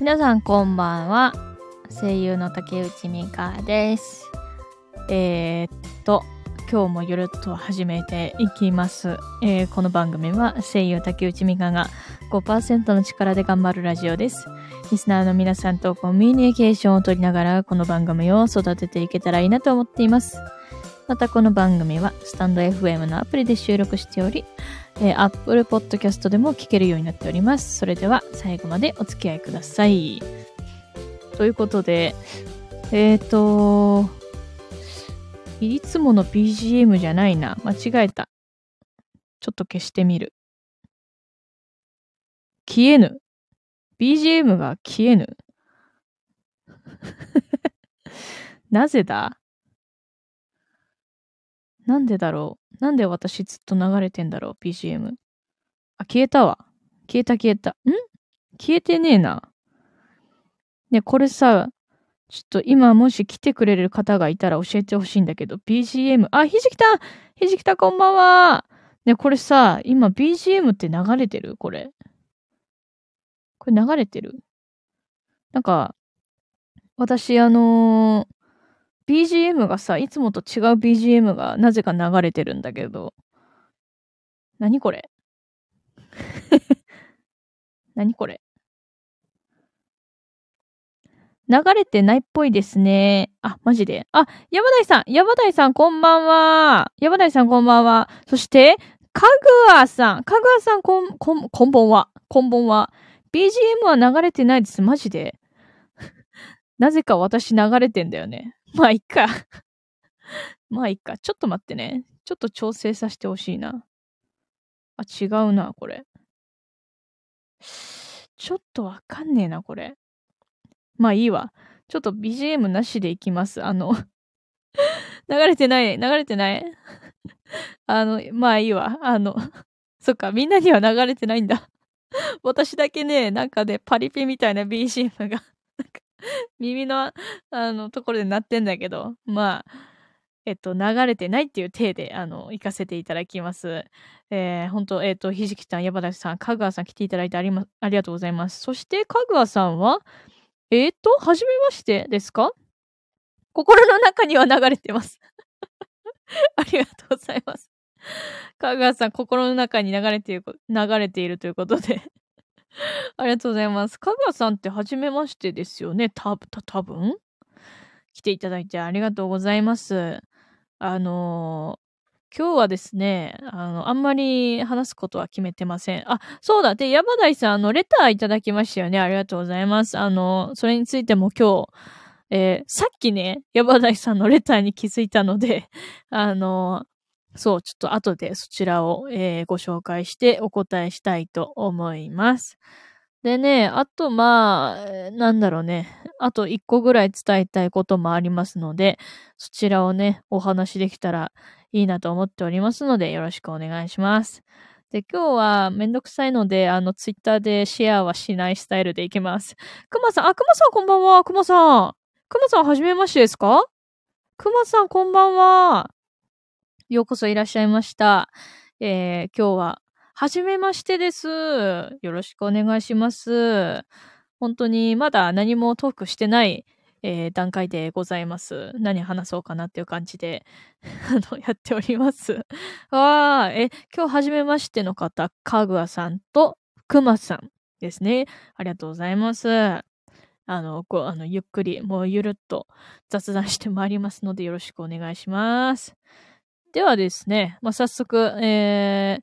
皆さんこんばんは。声優の竹内美香です。えー、っと、今日もゆるっと始めていきます。えーこの番組は声優竹内美香が5%の力で頑張るラジオです。リスナーの皆さんとコミュニケーションを取りながらこの番組を育てていけたらいいなと思っています。またこの番組はスタンド FM のアプリで収録しており、えー、Apple Podcast でも聞けるようになっております。それでは最後までお付き合いください。ということで、えっ、ー、と、いつもの BGM じゃないな。間違えた。ちょっと消してみる。消えぬ。BGM が消えぬ。なぜだ？なんでだろう？なんで私ずっと流れてんだろう ?BGM。あ、消えたわ。消えた消えた。ん？消えてねえな。ね、これさ、ちょっと今もし来てくれる方がいたら教えてほしいんだけど、BGM、あ、ひじきたひじきたこんばんはね、これさ、今 BGM って流れてる？これ。これ流れてる？なんか、私あのー BGM がさ、いつもと違う BGM がなぜか流れてるんだけど。何これ？何これ？流れてないっぽいですね。あ、マジで？あ、山台さん、山台さんこんばんは。山台さんこんばんは。そして、かぐわさん、かぐわさんこん、こん、こんばんは。こんばんは。BGM は流れてないです。マジで？なぜか私流れてんだよね。まあ、いっか。まあ、いっか。ちょっと待ってね。ちょっと調整させてほしいな。あ、違うな、これ。ちょっとわかんねえな、これ。まあいいわ。ちょっと BGM なしでいきます。あの、流れてない、流れてない？あの、まあいいわ。あの、そっか、みんなには流れてないんだ。私だけね、なんかね、パリピみたいな BGM が、なんか 耳の、あの、ところで鳴ってんだけど、まあ、えっと、流れてないっていう体で、あの、行かせていただきます。えー、本当えっと、ひじきさん、山田さん、かぐわさん来ていただいてありま、ありがとうございます。そして、かぐわさんは、えっ、と、はじめましてですか？心の中には流れてます。ありがとうございます。かぐわさん、心の中に流れている、流れているということで。ありがとうございます。かぐわさんってはじめましてですよね。た、た、多分？来ていただいてありがとうございます。あの今日はですね、あの、あんまり話すことは決めてません。あ、そうだ。で、山台さん、あの、レターいただきましたよね。ありがとうございます。あの、それについても今日、えーさっきね、山台さんのレターに気づいたので、あの、そう、ちょっと後でそちらを、えーご紹介してお答えしたいと思います。でね、あとまあ、なんだろうね。あと一個ぐらい伝えたいこともありますので、そちらをね、お話しできたらいいなと思っておりますので、よろしくお願いします。で、今日はめんどくさいので、あの、ツイッターでシェアはしないスタイルでいきます。くまさん、あ、くまさんこんばんは。くまさん。くまさん、はじめましてですか？くまさん、こんばんは。ようこそいらっしゃいました。えー、今日は、はじめましてです。よろしくお願いします。本当に、まだ何もトークしてない、えー段階でございます。何話そうかなっていう感じで、あの、やっております。わあ、え、今日初めましての方、かぐわさんとくまさんですね。ありがとうございます。あの、こう、あの、ゆっくり、もうゆるっと雑談してまいりますので、よろしくお願いします。ではですね、まあ、早速、え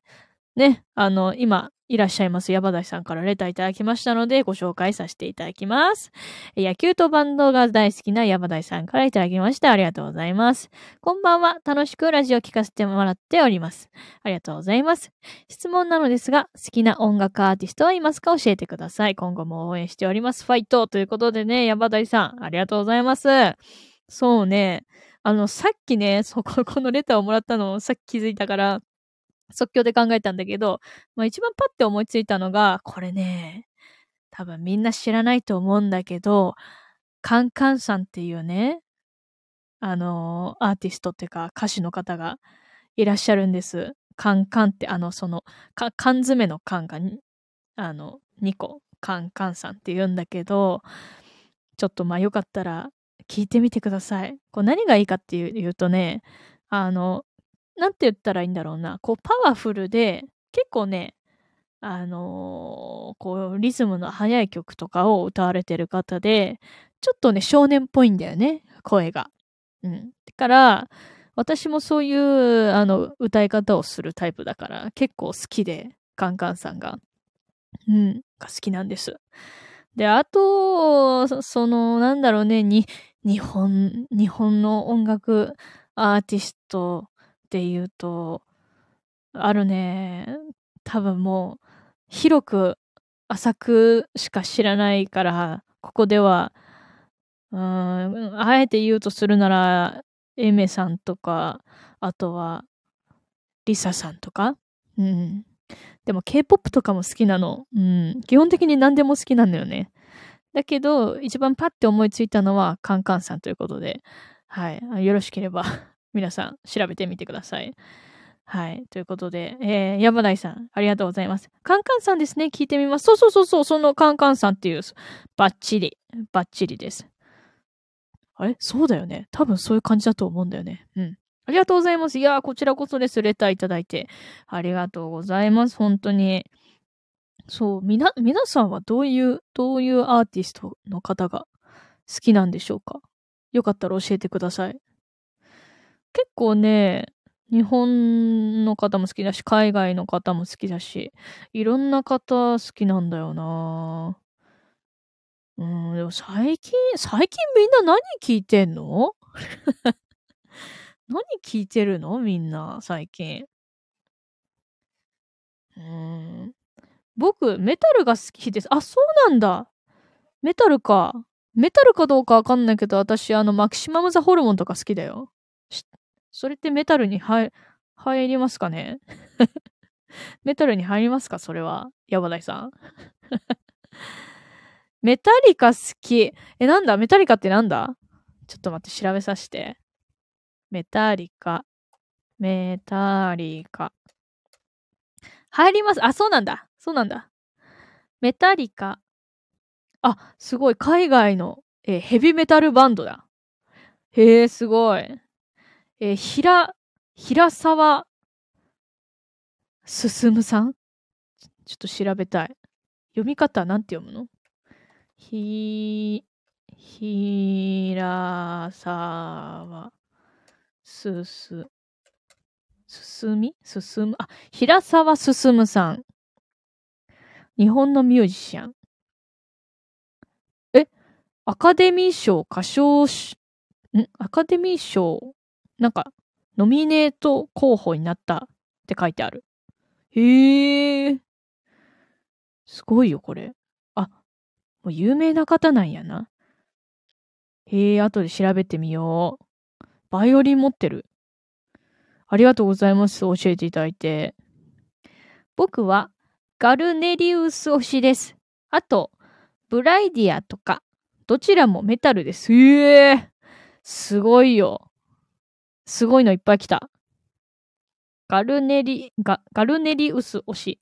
ー、ね、あの、今、いらっしゃいます、矢場さんからレターいただきましたので、ご紹介させていただきます。野球とバンドが大好きな矢場さんからいただきました。ありがとうございます。こんばんは。楽しくラジオ聞かせてもらっております。ありがとうございます。質問なのですが、好きな音楽アーティストはいますか？教えてください。今後も応援しております。ファイトということでね、山田さん、ありがとうございます。そうね、あの、さっきね、そこ、このレターをもらったのをさっき気づいたから、即興で考えたんだけど、まあ一番パッて思いついたのが、これね、多分みんな知らないと思うんだけど、カンカンさんっていうね、あのアーティストっていうか歌手の方がいらっしゃるんです。カンカンって、あの、その、か缶詰の缶が、あの、2個、カンカンさんって言うんだけど、ちょっとまあよかったら聞いてみてください。こう何がいいかっていうとね、あの、なんて言ったらいいんだろうな、こうパワフルで、結構ね、あのー、こう、リズムの速い曲とかを歌われてる方で、ちょっとね、少年っぽいんだよね、声が。うん。だから、私もそういう、あの、歌い方をするタイプだから、結構好きで、カンカンさんが。うん、が好きなんです。で、あと、その、なんだろうね、に、日本、日本の音楽アーティストっていうと、あるね。多分もう、広く浅くしか知らないから、ここでは、うん、あえて言うとするなら、エメさんとか、あとは、リサさんとか、うん。でも K-POP とかも好きなの。うん。基本的に何でも好きなんだよね。だけど、一番パッて思いついたのはカンカンさんということで、はい。よろしければ 皆さん調べてみてください。はい。ということで、えー、山台さん、ありがとうございます。カンカンさんですね。聞いてみます。そうそうそうそう、そのカンカンさんっていう、バッチリ、バッチリです。あれ？そうだよね。多分そういう感じだと思うんだよね。うん。ありがとうございます。いやー、こちらこそです。レターいただいて。ありがとうございます。本当に。そう、みな、皆さんはどういう、どういうアーティストの方が好きなんでしょうか？よかったら教えてください。結構ね、日本の方も好きだし、海外の方も好きだし、いろんな方好きなんだよなうん、でも最近、最近みんな何聞いてんの？何聞いてるの？みんな、最近。うん。僕、メタルが好きです。あ、そうなんだ。メタルか。メタルかどうかわかんないけど、私、あの、マキシマム・ザ・ホルモンとか好きだよ。それってメタルに入、入りますかね？メタルに入りますか？それは。ヤバダイさん。メタリカ好き。え、なんだ？メタリカってなんだ？ちょっと待って、調べさせて。メタリカ。メタリカ。入ります。あ、そうなんだ。そうなんだ。メタリカ。あ、すごい。海外の、えー、ヘビメタルバンドだ。へえ、すごい。えー、ひら、平沢進さん？ちょっと調べたい。読み方なんて読むの？ひ、ひらさわ、すす、進み？進む？あ、平沢進さん。日本のミュージシャン。えアカデミー賞歌唱し、ん？アカデミー賞なんか、ノミネート候補になったって書いてある。へえ。すごいよ、これ。あ、もう有名な方なんやな。へえ、後で調べてみよう。バイオリン持ってる。ありがとうございます。教えていただいて。僕はガルネリウス推しです。あと、ブライディアとか、どちらもメタルです。ええすごいよ。すごいのいっぱい来た。ガルネリ、ガガルネリウス推し。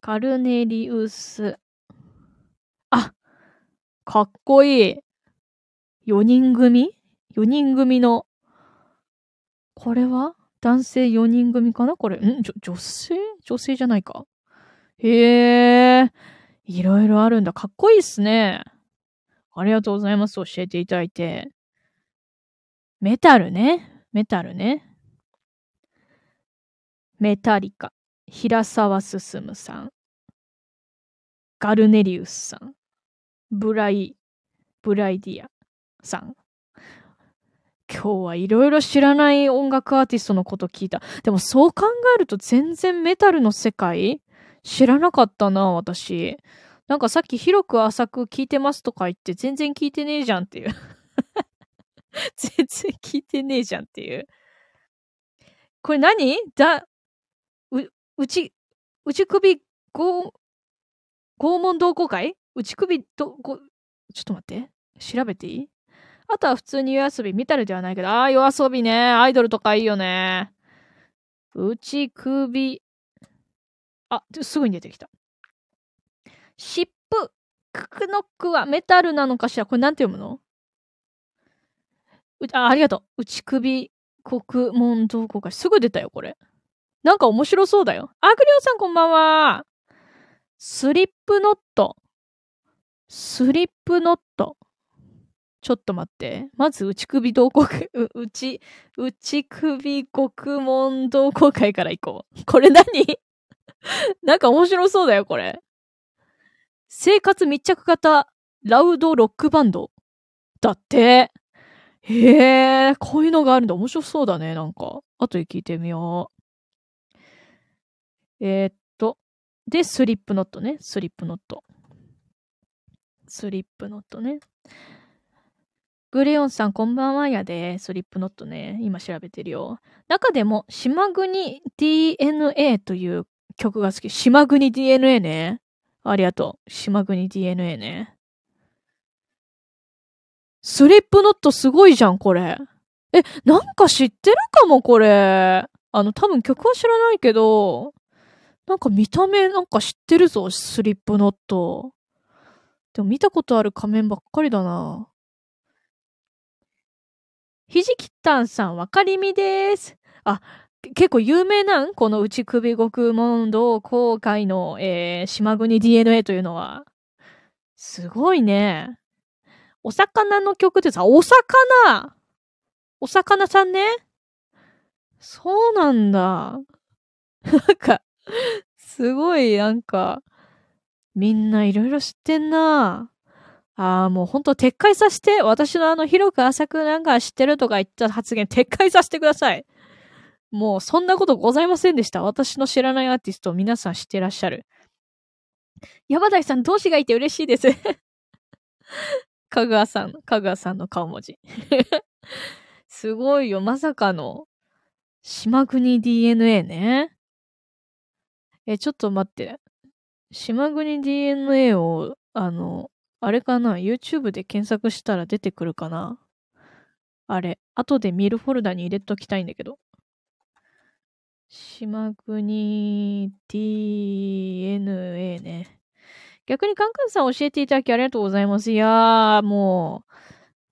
ガルネリウス。あ、かっこいい。4人組 ?4 人組の。これは？男性4人組かな？これ。ん？女性？女性じゃないか？へえ。いろいろあるんだ。かっこいいっすね。ありがとうございます。教えていただいて。メタルね。メタルね。メタリカ。平沢進さん。ガルネリウスさん。ブライ、ブライディアさん。今日はいろいろ知らない音楽アーティストのこと聞いた。でもそう考えると全然メタルの世界知らなかったな、私。なんかさっき広く浅く聞いてますとか言って全然聞いてねえじゃんっていう 全然聞いてねえじゃんっていう。これ何？だ、う、うち、内首拷、拷問同好会？内首ど、ご、ちょっと待って。調べていい？あとは普通に夜遊び、メタルではないけど、ああ、夜遊びね。アイドルとかいいよね。内首。あ、すぐに出てきた。シップククノックはメタルなのかしら？これなんて読むの？あ、ありがとう。内首国門同好会。すぐ出たよ、これ。なんか面白そうだよ。アクリオさんこんばんは。スリップノット。スリップノット。ちょっと待って。まず、内首同好会、内、内首国門同好会から行こう。これ何？なんか面白そうだよ、これ。生活密着型ラウドロックバンド。だって。へえ、こういうのがあるんだ。面白そうだね、なんか。後で聞いてみよう。えー、っと。で、スリップノットね。スリップノット。スリップノットね。グレヨンさん、こんばんはやで。スリップノットね。今調べてるよ。中でも、島国 DNA という曲が好き。島国 DNA ね。ありがとう。島国 DNA ね。スリップノットすごいじゃん、これ。え、なんか知ってるかも、これ。あの、多分曲は知らないけど、なんか見た目なんか知ってるぞ、スリップノット。でも見たことある仮面ばっかりだな。ひじきたんさん、わかりみです。あ、結構有名なん？この内首獄門同公開の、えー、島国 DNA というのは。すごいね。お魚の曲でさ、お魚お魚さんねそうなんだ。なんか、すごい、なんか、みんないろいろ知ってんな。ああ、もうほんと撤回させて。私のあの、広く浅くなんか知ってるとか言った発言撤回させてください。もうそんなことございませんでした。私の知らないアーティストを皆さん知ってらっしゃる。山台さん、同志がいて嬉しいです。かぐわさん、かぐわさんの顔文字。すごいよ。まさかの、島国 DNA ね。え、ちょっと待って。島国 DNA を、あの、あれかな ?YouTube で検索したら出てくるかな？あれ、後で見るフォルダに入れときたいんだけど。島国 DNA ね。逆にカンカンさん教えていただきありがとうございます。いやー、も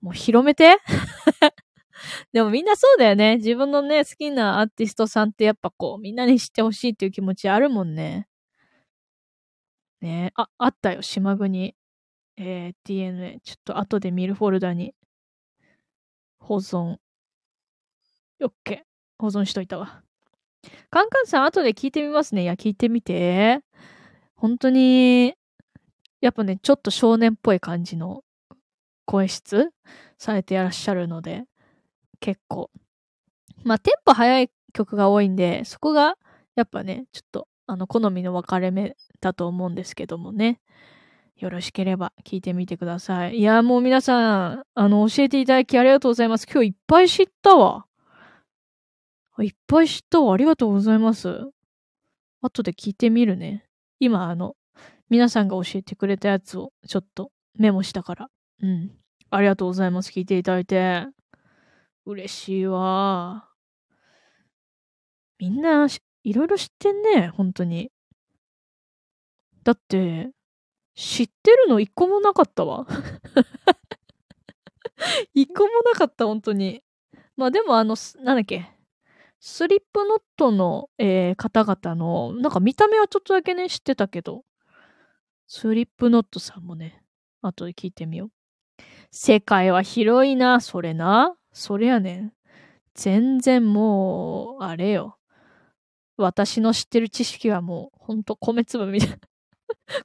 う、もう広めて でもみんなそうだよね。自分のね、好きなアーティストさんってやっぱこう、みんなに知ってほしいっていう気持ちあるもんね。ねあ、あったよ、島国。えー、DNA。ちょっと後で見るフォルダに保存。オッケー。保存しといたわ。カンカンさん後で聞いてみますね。いや、聞いてみて。本当に、やっぱね、ちょっと少年っぽい感じの声質されてやらっしゃるので、結構。まあ、テンポ早い曲が多いんで、そこが、やっぱね、ちょっと、あの、好みの分かれ目だと思うんですけどもね。よろしければ聞いてみてください。いや、もう皆さん、あの、教えていただきありがとうございます。今日いっぱい知ったわ。いっぱい知ったわ。ありがとうございます。後で聞いてみるね。今、あの、皆さんが教えてくれたやつをちょっとメモしたから。うん。ありがとうございます。聞いていただいて。嬉しいわ。みんな、いろいろ知ってんね。本当に。だって、知ってるの？一個もなかったわ。一個もなかった、本当に。まあでもあの、なんだっけ？スリップノットの、えー、方々の、なんか見た目はちょっとだけね、知ってたけど、スリップノットさんもね、後で聞いてみよう。世界は広いな、それな。それやねん。全然もう、あれよ。私の知ってる知識はもう、ほんと米粒みたいな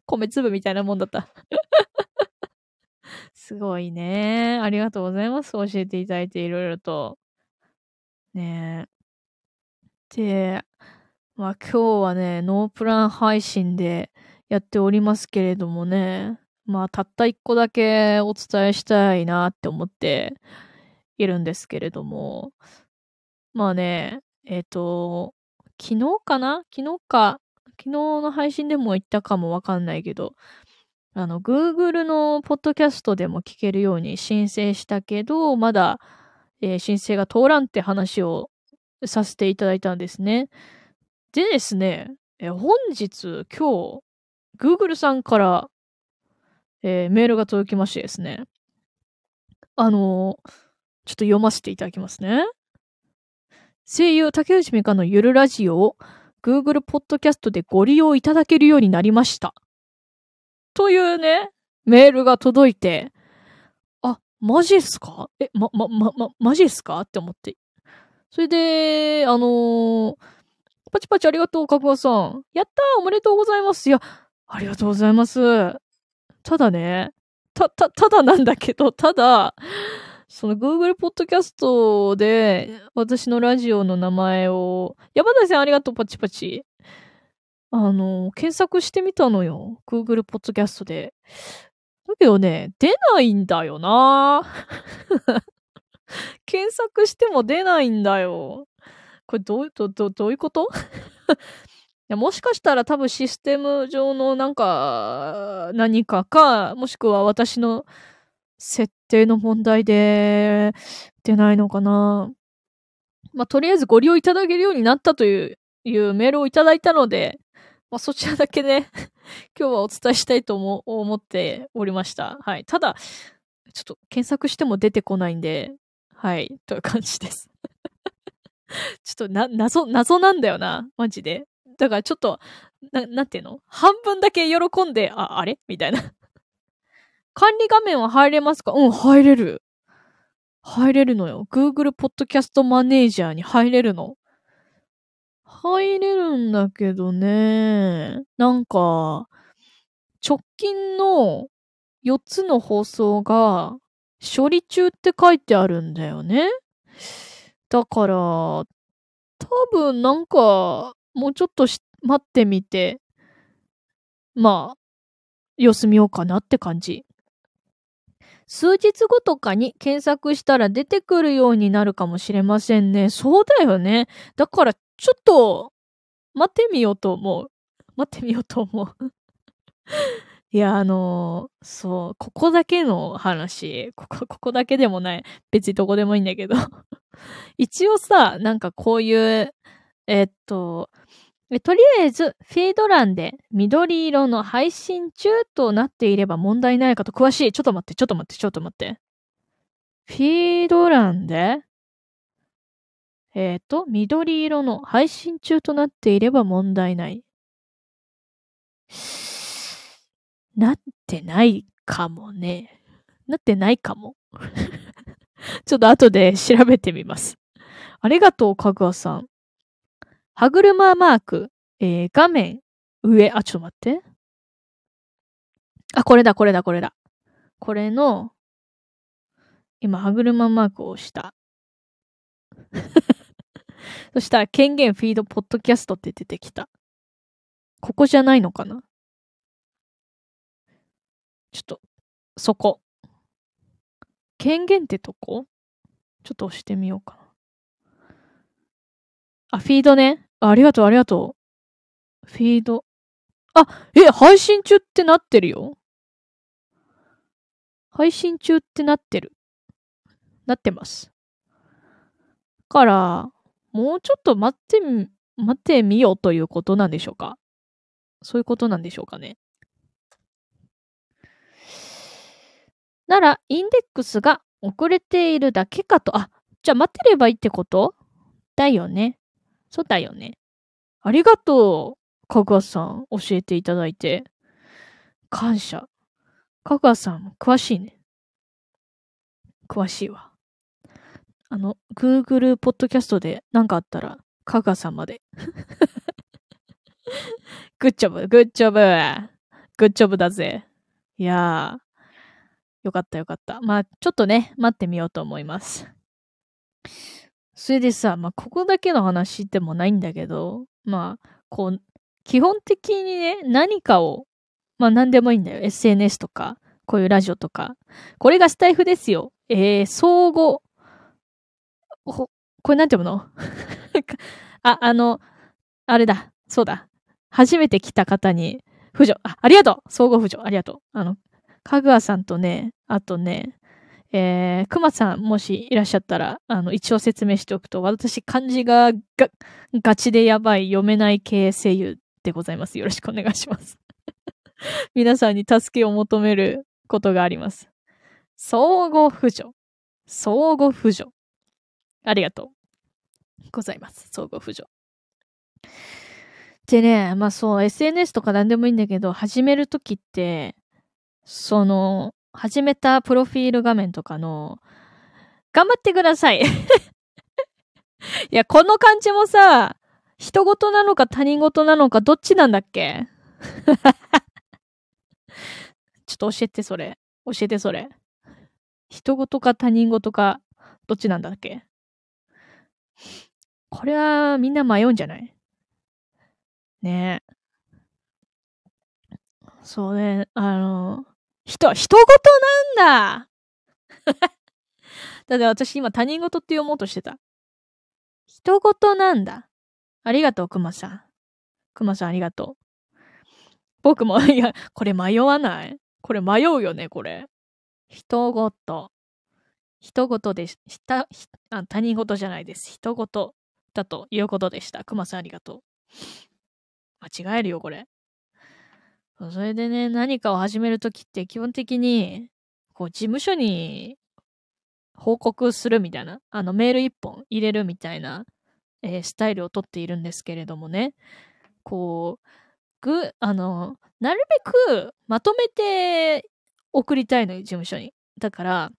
米粒みたいなもんだった すごいね。ありがとうございます。教えていただいていろいろと。ね。で、まあ今日はね、ノープラン配信でやっておりますけれどもね。まあたった一個だけお伝えしたいなって思っているんですけれども。まあね、えっ、ー、と、昨日かな？昨日か昨日の配信でも言ったかもわかんないけど、あの、Google のポッドキャストでも聞けるように申請したけど、まだ、えー、申請が通らんって話をさせていただいたんですね。でですね、え本日、今日、Google さんから、えー、メールが届きましてですね。あの、ちょっと読ませていただきますね。声優竹内美香のゆるラジオを Google ポッドキャストでご利用いただけるようになりました。というね、メールが届いて、あ、マジっすか？え、ま、ま、ま、ま、マジっすか？って思って。それで、あのー、パチパチありがとう、かぐわさん。やったーおめでとうございます。いや、ありがとうございます。ただね、た、た、ただなんだけど、ただ、その Google ポッドキャストで私のラジオの名前を、山田さんありがとう、パチパチ。あの、検索してみたのよ。Google ポッドキャストで。だけどね、出ないんだよな 検索しても出ないんだよ。これどう、ど、ど、どういうこと？いやもしかしたら多分システム上のなんか何かか、もしくは私の設定の問題で出ないのかな。まあ、とりあえずご利用いただけるようになったといういうメールをいただいたので、まあ、そちらだけね、今日はお伝えしたいと思思っておりました。はい。ただ、ちょっと検索しても出てこないんで、はい、という感じです。ちょっとな、謎、謎なんだよな、マジで。だからちょっと、な、なんていうの？半分だけ喜んで、あ、あれ？みたいな。管理画面は入れますか？うん、入れる。入れるのよ。Google Podcast Manager に入れるの。入れるんだけどね。なんか、直近の4つの放送が処理中って書いてあるんだよね。だから、多分なんか、もうちょっと待ってみて、まあ、様子見ようかなって感じ。数日後とかに検索したら出てくるようになるかもしれませんね。そうだよね。だからちょっと待ってみようと思う。待ってみようと思う。いや、あのー、そう、ここだけの話、ここ、ここだけでもない。別にどこでもいいんだけど。一応さ、なんかこういう、えっと、えとりあえず、フィード欄で緑色の配信中となっていれば問題ないかと詳しい。ちょっと待って、ちょっと待って、ちょっと待って。フィード欄でえっ、ー、と、緑色の配信中となっていれば問題ない。なってないかもね。なってないかも。ちょっと後で調べてみます。ありがとう、かぐわさん。歯車マーク、えー、画面上、あ、ちょっと待って。あ、これだ、これだ、これだ。これの、今、歯車マークを押した。そしたら、権限フィードポッドキャストって出てきた。ここじゃないのかな？ちょっと、そこ。権限ってとこ？ちょっと押してみようかな。あ、フィードね。ありがとう、ありがとう。フィード。あ、え、配信中ってなってるよ。配信中ってなってる。なってます。から、もうちょっと待って、待ってみようということなんでしょうかそういうことなんでしょうかね。なら、インデックスが遅れているだけかと。あ、じゃあ待ってればいいってこと？だよね。そうだよね。ありがとう。かぐわさん、教えていただいて。感謝。かぐわさん、詳しいね。詳しいわ。あの、Google ポッドキャストで何かあったら、かぐわさんまで。グッジョブ、グッジョブ、グッジョブだぜ。いやー、よかったよかった。まあ、ちょっとね、待ってみようと思います。それでさ、まあ、ここだけの話でもないんだけど、まあ、こう、基本的にね、何かを、まあ、何でもいいんだよ。SNS とか、こういうラジオとか。これがスタイフですよ。えー、相互、これなんて読むの？あ、あの、あれだ。そうだ。初めて来た方に、扶助。あ、ありがとう相互扶助。ありがとう。あの、かぐわさんとね、あとね、えー、熊さん、もしいらっしゃったら、あの、一応説明しておくと、私、漢字がが、ガチでやばい、読めない系声優でございます。よろしくお願いします。皆さんに助けを求めることがあります。相互扶助。相互扶助。ありがとう。ございます。相互扶助。でね、まあそう、SNS とか何でもいいんだけど、始めるときって、その、始めたプロフィール画面とかの、頑張ってください。いや、この感じもさ、人事なのか他人事なのかどっちなんだっけ？ちょっと教えてそれ。教えてそれ。人事か他人事かどっちなんだっけ？これはみんな迷うんじゃない？ねえ。そうね、あの、人、人事なんだ だって私今他人事って読もうとしてた。人事なんだ。ありがとう、くまさん。くまさんありがとう。僕も、いや、これ迷わない？これ迷うよね、これ。人事。人事でし、た、あ他人事じゃないです。人事だということでした。くまさんありがとう。間違えるよ、これ。それでね、何かを始めるときって基本的に、こう、事務所に報告するみたいな、あの、メール一本入れるみたいな、えー、スタイルをとっているんですけれどもね、こう、ぐ、あの、なるべくまとめて送りたいのよ、事務所に。だから、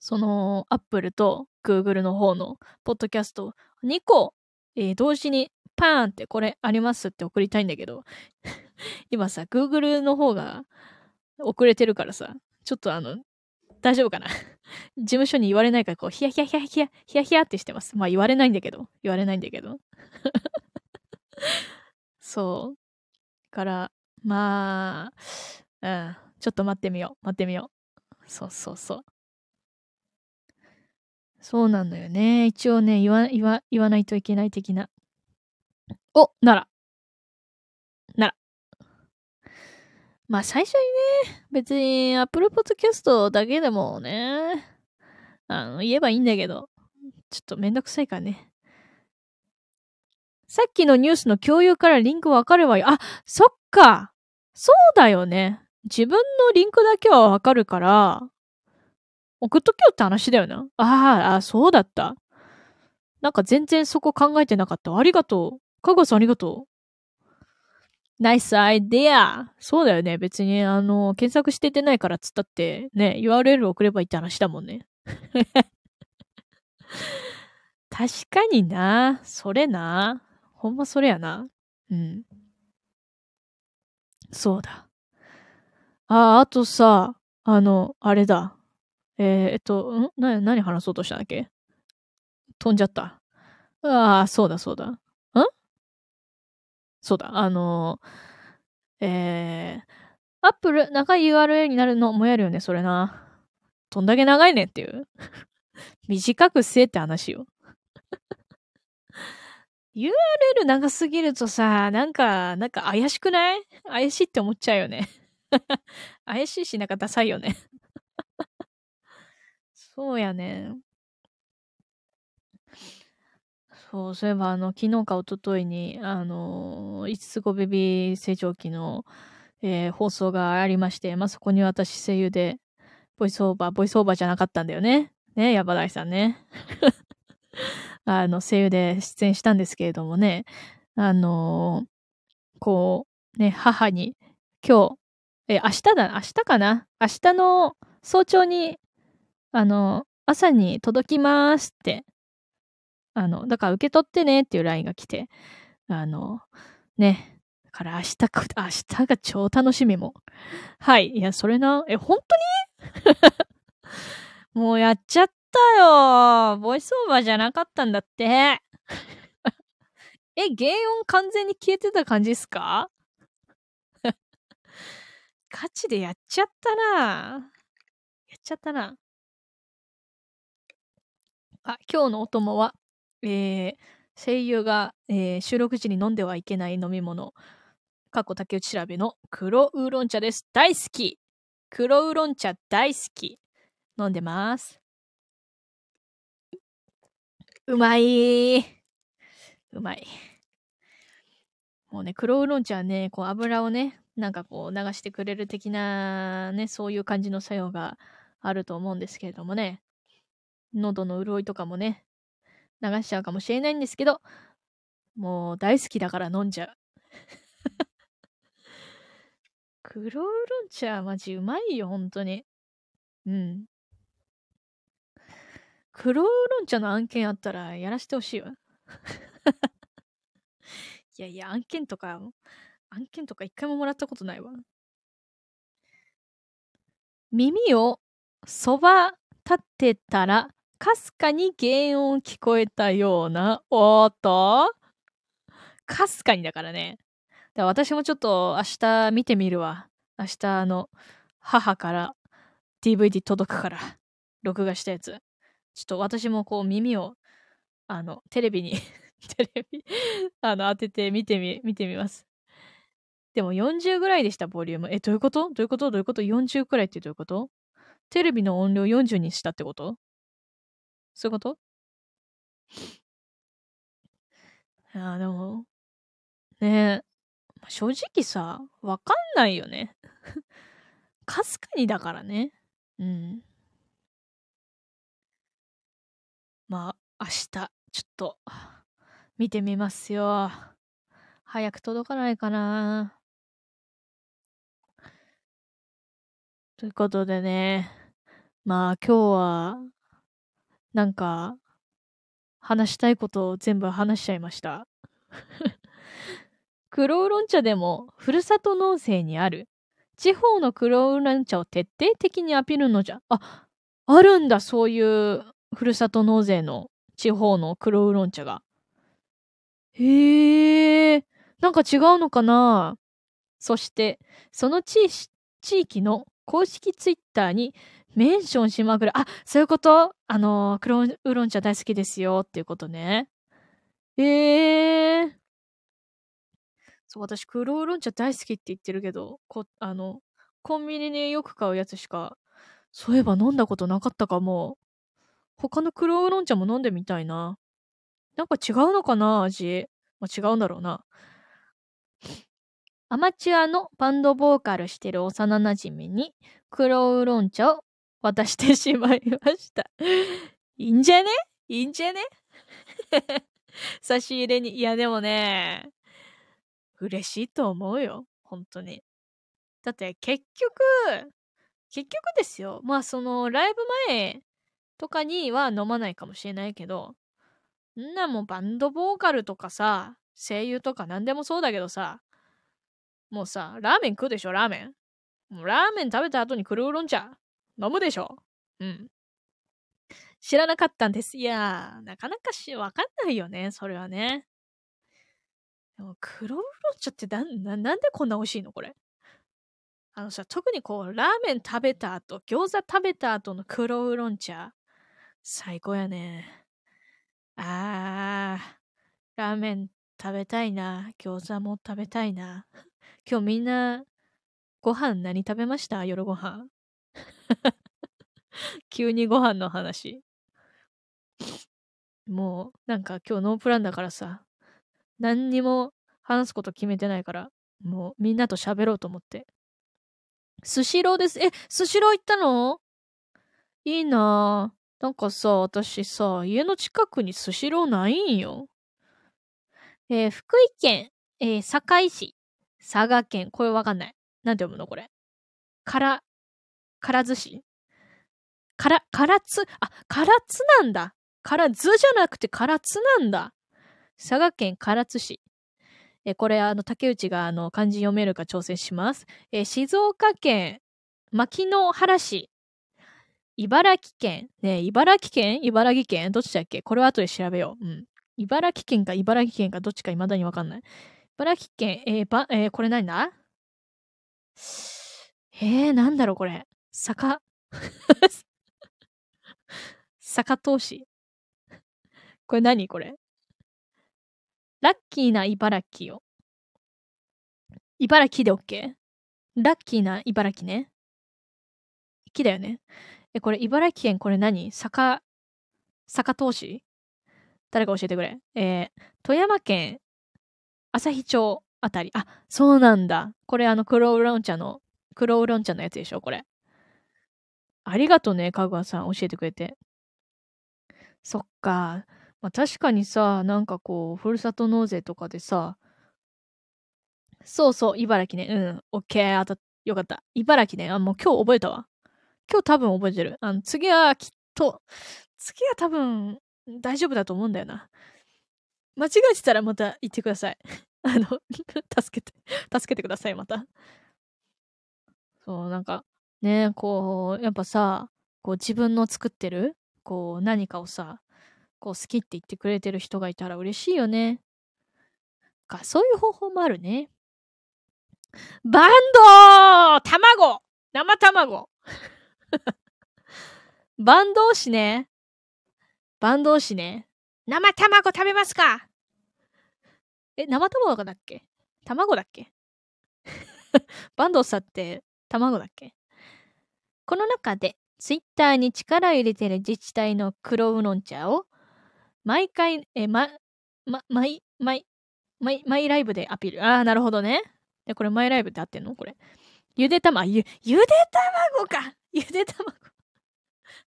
その、アップルと Google の方のポッドキャスト2個、えー、同時にパーンってこれありますって送りたいんだけど、今さ、Google の方が遅れてるからさ、ちょっとあの、大丈夫かな？事務所に言われないから、こう、ヒヤヒヤヒヤヒヤ、ヒヤヒヤってしてます。まあ言われないんだけど、言われないんだけど。そう。から、まあ、うん、ちょっと待ってみよう、待ってみよう。そうそうそう。そうなんだよね。一応ね、言わ、言わ、言わないといけない的な。お、なら。なら。まあ最初にね、別に Apple Podcast だけでもね、あの、言えばいいんだけど、ちょっとめんどくさいからね。さっきのニュースの共有からリンクわかるわよ。あ、そっか。そうだよね。自分のリンクだけはわかるから、送っとけよって話だよな。ああ、そうだった。なんか全然そこ考えてなかった。ありがとう。かがさんありがとう。ナイスアイデア。そうだよね。別に、あの、検索しててないからっつったって、ね、URL 送ればいいって話だもんね。確かにな。それな。ほんまそれやな。うん。そうだ。あ、あとさ、あの、あれだ。えー、っと、ん？な、何話そうとしたんだっけ？飛んじゃった。ああ、そうだそうだ。そうだ。あのえー、アップル、長い URL になるのもやるよね、それな。どんだけ長いねっていう。短くせえって話よ。URL 長すぎるとさ、なんか、なんか怪しくない？怪しいって思っちゃうよね。怪しいし、なんかダサいよね。そうやね。そう、そういえば、あの、昨日か一昨日に、あの、五つ子ベビー成長期の、えー、放送がありまして、まあ、そこに私声優で、ボイスオーバー、ボイスオーバーじゃなかったんだよね。ね、ヤバダイさんね。あの、声優で出演したんですけれどもね、あの、こう、ね、母に、今日、え、明日だ、明日かな？明日の早朝に、あの、朝に届きますって、あの、だから受け取ってねっていう LINE が来て、あの、ね、だから明日、明日が超楽しみも。はい。いや、それな、え、本当に？もうやっちゃったよボイスオーバーじゃなかったんだって。え、原音完全に消えてた感じっすか？ガチでやっちゃったなやっちゃったな。あ、今日のお供は、えー、声優が、えー、収録時に飲んではいけない飲み物、過去竹内調べの黒ウーロン茶です。大好き黒ウーロン茶大好き飲んでます。うまい。うまい。もうね、黒ウーロン茶はね、こう油をね、なんかこう流してくれる的なね、そういう感じの作用があると思うんですけれどもね。喉の潤いとかもね、流しちゃうかもしれないんですけど、もう大好きだから飲んじゃう。黒ウーロン茶マジうまいよ、本当に。うん。黒ウーロン茶の案件あったらやらしてほしいわ。いやいや、案件とか、案件とか一回ももらったことないわ。耳をそば立てたら、かすかに原音聞こえたような、おーっとかすかにだからね。だ私もちょっと明日見てみるわ。明日あの、母から DVD 届くから、録画したやつ。ちょっと私もこう耳を、あの、テレビに テレビあの、当てて見てみ、見てみます。でも40ぐらいでした、ボリューム。え、どういうこと？どういうこと？どういうこと ?40 くらいってどういうこと？テレビの音量40にしたってこと？そういうこと？ああ、でも、ねえ、正直さ、わかんないよね。かすかにだからね。うん。まあ、明日、ちょっと、見てみますよ。早く届かないかな。ということでね、まあ今日は、なんか、話したいことを全部話しちゃいました。黒ウロン茶でも、ふるさと納税にある、地方の黒ウロン茶を徹底的にアピールのじゃ。あ、あるんだ、そういうふるさと納税の地方の黒ウロン茶が。へえ、なんか違うのかな？そして、その地域の公式ツイッターにメンションしまくる。あ、そういうこと？あの、黒ウーロン茶大好きですよっていうことね。ええー。そう、私、黒ウーロン茶大好きって言ってるけど、こ、あの、コンビニでよく買うやつしか、そういえば飲んだことなかったかも。他の黒ウーロン茶も飲んでみたいな。なんか違うのかな味？まあ、違うんだろうな。アマチュアのバンドボーカルしてる幼馴染に黒ウーロン茶を渡してしまいました。いいんじゃね？いいんじゃね？差し入れに。いやでもね、嬉しいと思うよ。本当に。だって結局、結局ですよ。まあそのライブ前とかには飲まないかもしれないけど、んなもうバンドボーカルとかさ、声優とか何でもそうだけどさ、もうさ、ラーメン食うでしょ、ラーメン。もうラーメン食べた後にクルーロン茶飲むでしょ。うん。知らなかったんです。いやー、なかなかし、わかんないよね、それはね。でも、黒ウーロン茶ってな、な、なんでこんな美味しいのこれ。あのさ、特にこう、ラーメン食べた後、餃子食べた後の黒ウーロン茶。最高やね。あー、ラーメン食べたいな。餃子も食べたいな。今日みんな、ご飯何食べました？夜ご飯。急にご飯の話。もう、なんか今日ノープランだからさ、何にも話すこと決めてないから、もうみんなと喋ろうと思って。スシローです。え、スシロー行ったの？いいなぁ。なんかさ、私さ、家の近くにスシローないんよ。えー、福井県、えー、堺市、佐賀県、これわかんない。なんて読むのこれ？から、からず市？から、からつ、あ、からつなんだ。からずじゃなくてからつなんだ。佐賀県唐津市。えこれ、あの、竹内が、あの、漢字読めるか挑戦します。え静岡県牧之原市茨城県、ね茨城県？茨城県？どっちだっけ？これは後で調べよう。うん。茨城県か茨城県かどっちか未だにわかんない。茨城県、えー、ば、えー、これ何だ？えー、なんだろうこれ。坂。坂投資。これ何？これ。ラッキーな茨城を。茨城で OK? ラッキーな茨城ね。木だよね。え、これ、茨城県、これ何？坂、坂投資誰か教えてくれ？えー、富山県、朝日町、あたり。あ、そうなんだ。これあの黒ウーロン茶の、黒ウーロン茶のやつでしょ？これ。ありがとうね、かぐわさん。教えてくれて。そっか。まあ確かにさ、なんかこう、ふるさと納税とかでさ、そうそう、茨城ね。うん。オッケー。あた、よかった。茨城ね。あ、もう今日覚えたわ。今日多分覚えてる。あの、次はきっと、次は多分、大丈夫だと思うんだよな。間違えてたらまた言ってください。あの、助けて、助けてください、また。そう、なんか、ね、こう、やっぱさ、こう自分の作ってる、こう何かをさ、こう好きって言ってくれてる人がいたら嬉しいよね。か、そういう方法もあるね。バンド卵生卵 バンドウシね。バンドウシね。生卵食べますか？え、生卵だっけ？卵だっけ？バンドウさって卵だっけ？この中でツイッターに力を入れてる自治体の黒ウーロン茶を毎回、え、ま、ま、毎、毎、毎、毎ライブでアピール。ああ、なるほどね。で、これマイライブって合ってんの？これ。ゆで卵、ゆ、ゆで卵か ゆで卵。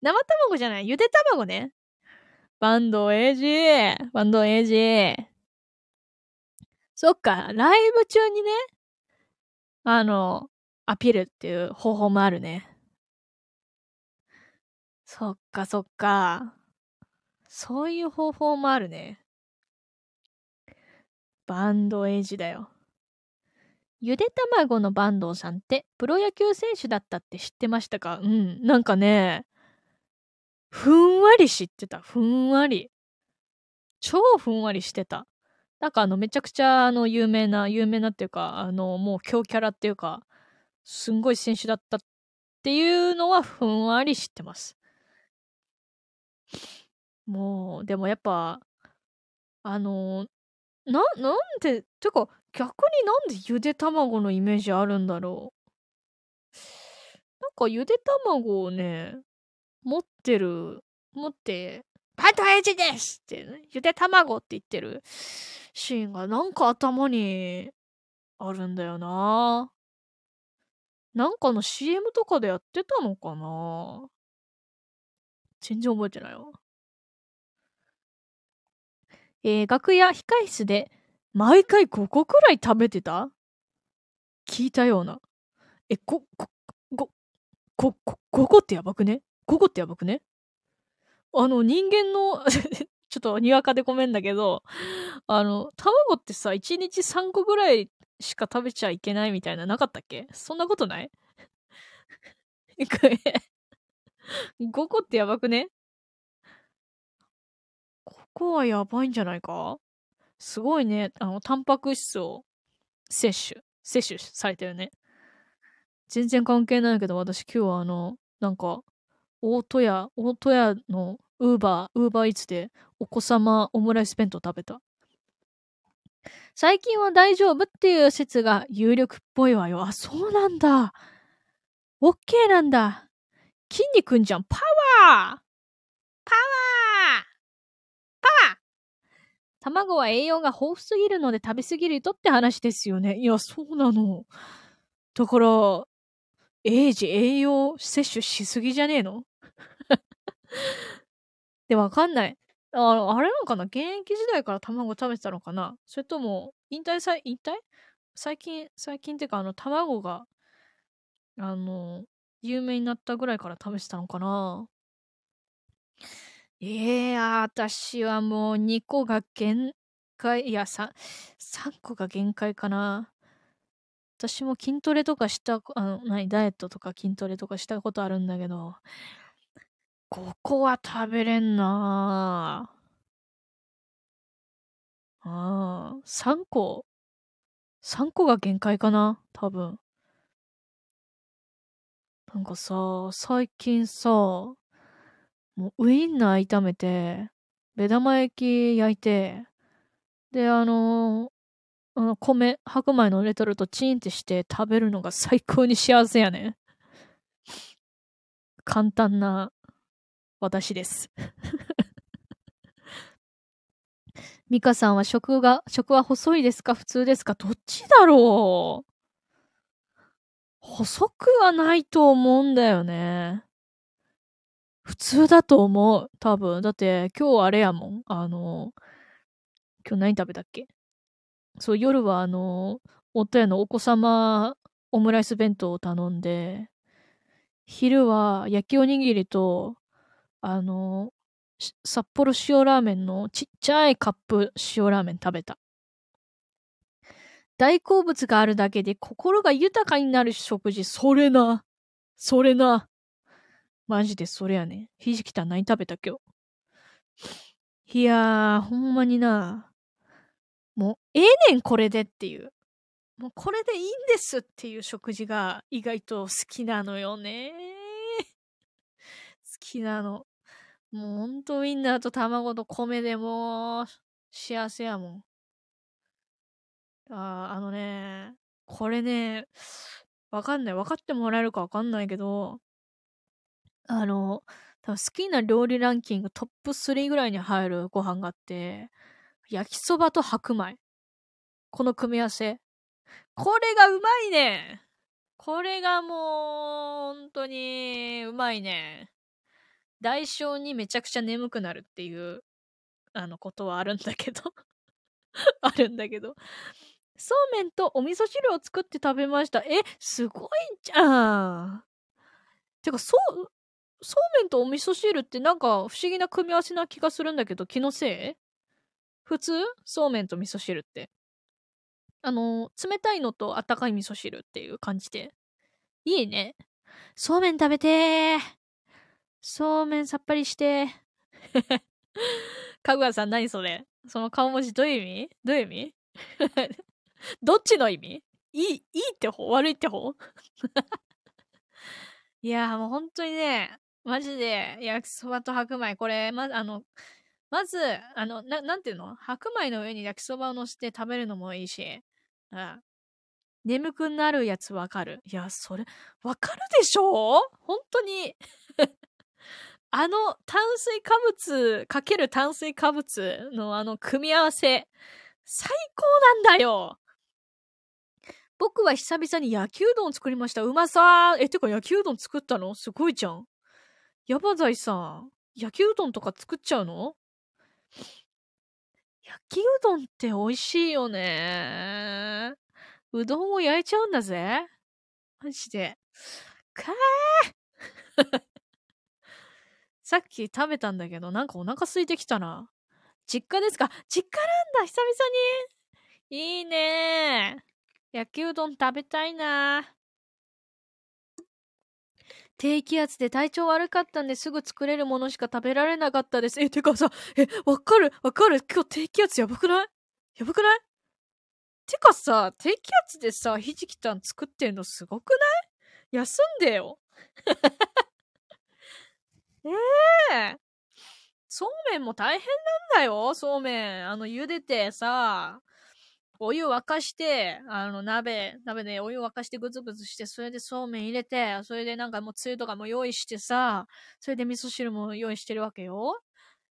生卵じゃない？ゆで卵ね。バンドエイジー。バンドエイジ。そっか、ライブ中にね、あの、アピールっていう方法もあるね。そっかそっか。そういう方法もあるね。バンドエイジだよ。ゆで卵の坂東さんってプロ野球選手だったって知ってましたか？うん。なんかね、ふんわり知ってた。ふんわり。超ふんわりしてた。なんかあの、めちゃくちゃあの、有名な、有名なっていうか、あの、もう強キャラっていうか、すんごい選手だったっていうのはふんわり知ってます。もう、でもやっぱ、あの、な、なんで、てか、逆になんでゆで卵のイメージあるんだろう。なんかゆで卵をね、持ってる、持って、バントエイジですって、ね、ゆで卵って言ってるシーンがなんか頭にあるんだよな。なんかの CM とかでやってたのかな全然覚えてないわ。えー、楽屋控室で毎回5個くらい食べてた？聞いたような。え、こ、こ、こ、こ、こ、5個ってやばくね ?5 個ってやばくね？あの、人間の ちょっとにわかでごめんだけど、あの、卵ってさ、1日3個ぐらいしか食べちゃいけないみたいななかったっけ？そんなことない？?5 個ってやばくね？ここはやばいんじゃないか？すごいね、あの、タンパク質を摂取、摂取されてるね。全然関係ないけど、私今日はあの、なんか、大戸屋、大戸屋のウーバー、ウーバーイーツでお子様オムライス弁当食べた。最近は大丈夫っていう説が有力っぽいわよ。あ、そうなんだ。オッケーなんだ。筋肉んじゃん。パワーパワーパワー卵は栄養が豊富すぎるので食べすぎるとって話ですよね。いや、そうなの。だから、栄治栄養摂取しすぎじゃねえの？で、わかんない。ああれなのかな？現役時代から卵食べてたのかな？それとも、引退さ、引退？最近、最近っていうか、あの、卵が、あの、有名になったぐらいから食べてたのかな。ええー、私はもう2個が限界、いや、3、3個が限界かな。私も筋トレとかした、あの、何、ダイエットとか筋トレとかしたことあるんだけど、ここは食べれんな。ああ、3個、3個が限界かな多分。なんかさ、最近さ、もうウインナー炒めて、目玉焼き焼いて、で、あのあの米、白米のレトルトチンってして食べるのが最高に幸せやね。簡単な私です。ミカさんは食が、食は細いですか？普通ですか？どっちだろう？細くはないと思うんだよね。普通だと思う。多分。だって、今日あれやもん。あの、今日何食べたっけ？そう、夜はあの、夫やのお子様オムライス弁当を頼んで、昼は焼きおにぎりと、あの、札幌塩ラーメンのちっちゃいカップ塩ラーメン食べた。大好物があるだけで心が豊かになる食事、それな。それな。マジでそれやね。ひじきたん何食べた今日。いやー、ほんまにな。もう、ええねん、これでっていう。もうこれでいいんですっていう食事が意外と好きなのよね。好きなの。もうほんとウインナーと卵と米でも幸せやもん。ああのね、これね、わかんない。分かってもらえるかわかんないけど、あの、多分好きな料理ランキングトップ3ぐらいに入るご飯があって、焼きそばと白米。この組み合わせ。これがうまいねこれがもう、本当にうまいね代償にめちゃくちゃ眠くなるっていう、あの、ことはあるんだけど あるんだけど。そうめんとお味噌汁を作って食べました。え、すごいじゃん。てか、そう、そうめんとお味噌汁ってなんか不思議な組み合わせな気がするんだけど、気のせい？普通？そうめんと味噌汁って。あの、冷たいのと温かい味噌汁っていう感じで。いいね。そうめん食べてー。そうめんさっぱりして。かぐわさん何それ？その顔文字どういう意味？どういう意味？どっちの意味？いい、いいって方？悪いって方？いやもう本当にね、マジで焼きそばと白米、これ、ま、あの、まず、あの、な、なんていうの？白米の上に焼きそばを乗せて食べるのもいいし、うん。眠くなるやつわかる？いや、それ、わかるでしょ？本当に。あの炭水化物かける炭水化物のあの組み合わせ、最高なんだよ！僕は久々に焼きうどん作りました。うまさー。え、てか焼きうどん作ったの？すごいじゃん。ヤバザイさん、焼きうどんとか作っちゃうの？焼きうどんって美味しいよね。うどんを焼いちゃうんだぜ。マジで。かー さっき食べたんだけど、なんかお腹空いてきたな。実家ですか？実家なんだ久々にいいね焼きうどん食べたいな。低気圧で体調悪かったんですぐ作れるものしか食べられなかったです。え、てかさ、え、わかる？わかる？今日低気圧やばくない？やばくない？てかさ、低気圧でさ、ひじきたん作ってんのすごくない？休んでよ。え え。そうめんも大変なんだよ、そうめん。あの、茹でてさ、お湯沸かして、あの、鍋、鍋でお湯沸かしてぐつぐつして、それでそうめん入れて、それでなんかもうつゆとかも用意してさ、それで味噌汁も用意してるわけよ。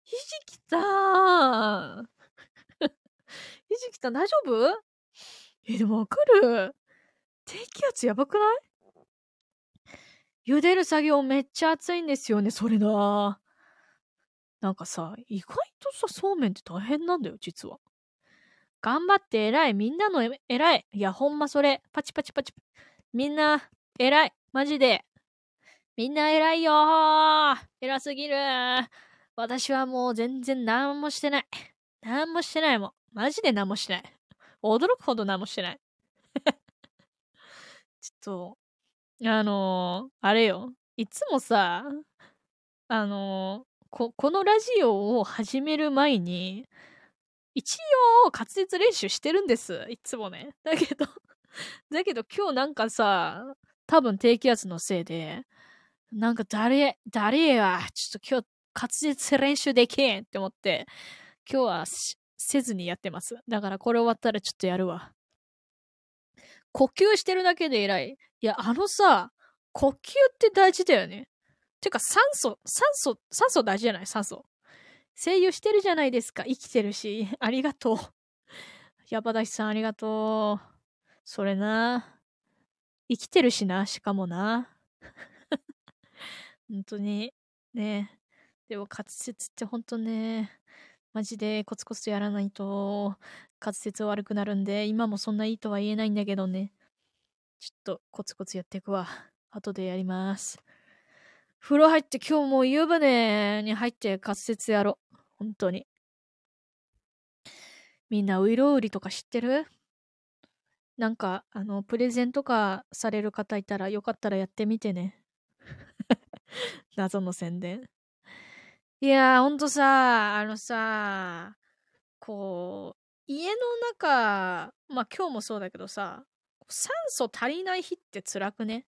ひじきたー。ひじきた大丈夫？え、でもわかる低気圧やばくない？茹でる作業めっちゃ熱いんですよね、それな。なんかさ、意外とさ、そうめんって大変なんだよ、実は。頑張って偉い。みんなの偉い。いや、ほんまそれ。パチパチパチ。みんな、偉い。マジで。みんな偉いよー。偉すぎる私はもう全然何もしてない。何もしてないもん。マジで何もしてない。驚くほど何もしてない。ちょっと、あのー、あれよ。いつもさ、あのー、こ、このラジオを始める前に、一応滑舌練習してるんです。いつもね。だけどだけど今日なんかさ、多分低気圧のせいで、なんか誰、誰や、ちょっと今日滑舌練習できんって思って、今日はせずにやってます。だからこれ終わったらちょっとやるわ。呼吸してるだけで偉い。いや、あのさ、呼吸って大事だよね。てか酸素、酸素、酸素大事じゃない？酸素。声優してるじゃないですか。生きてるし。ありがとう。ヤバダシさんありがとう。それな。生きてるしな、しかもな。本当に。ねでも滑舌って本当ね、マジでコツコツとやらないと滑舌悪くなるんで、今もそんないいとは言えないんだけどね。ちょっとコツコツやっていくわ。後でやります。風呂入って今日も湯船に入って滑舌やろう。本当に。みんなウイロウリとか知ってる？なんか、あの、プレゼンとかされる方いたらよかったらやってみてね。謎の宣伝。いやー、ほんとさ、あのさ、こう、家の中、まあ今日もそうだけどさ、酸素足りない日って辛くね？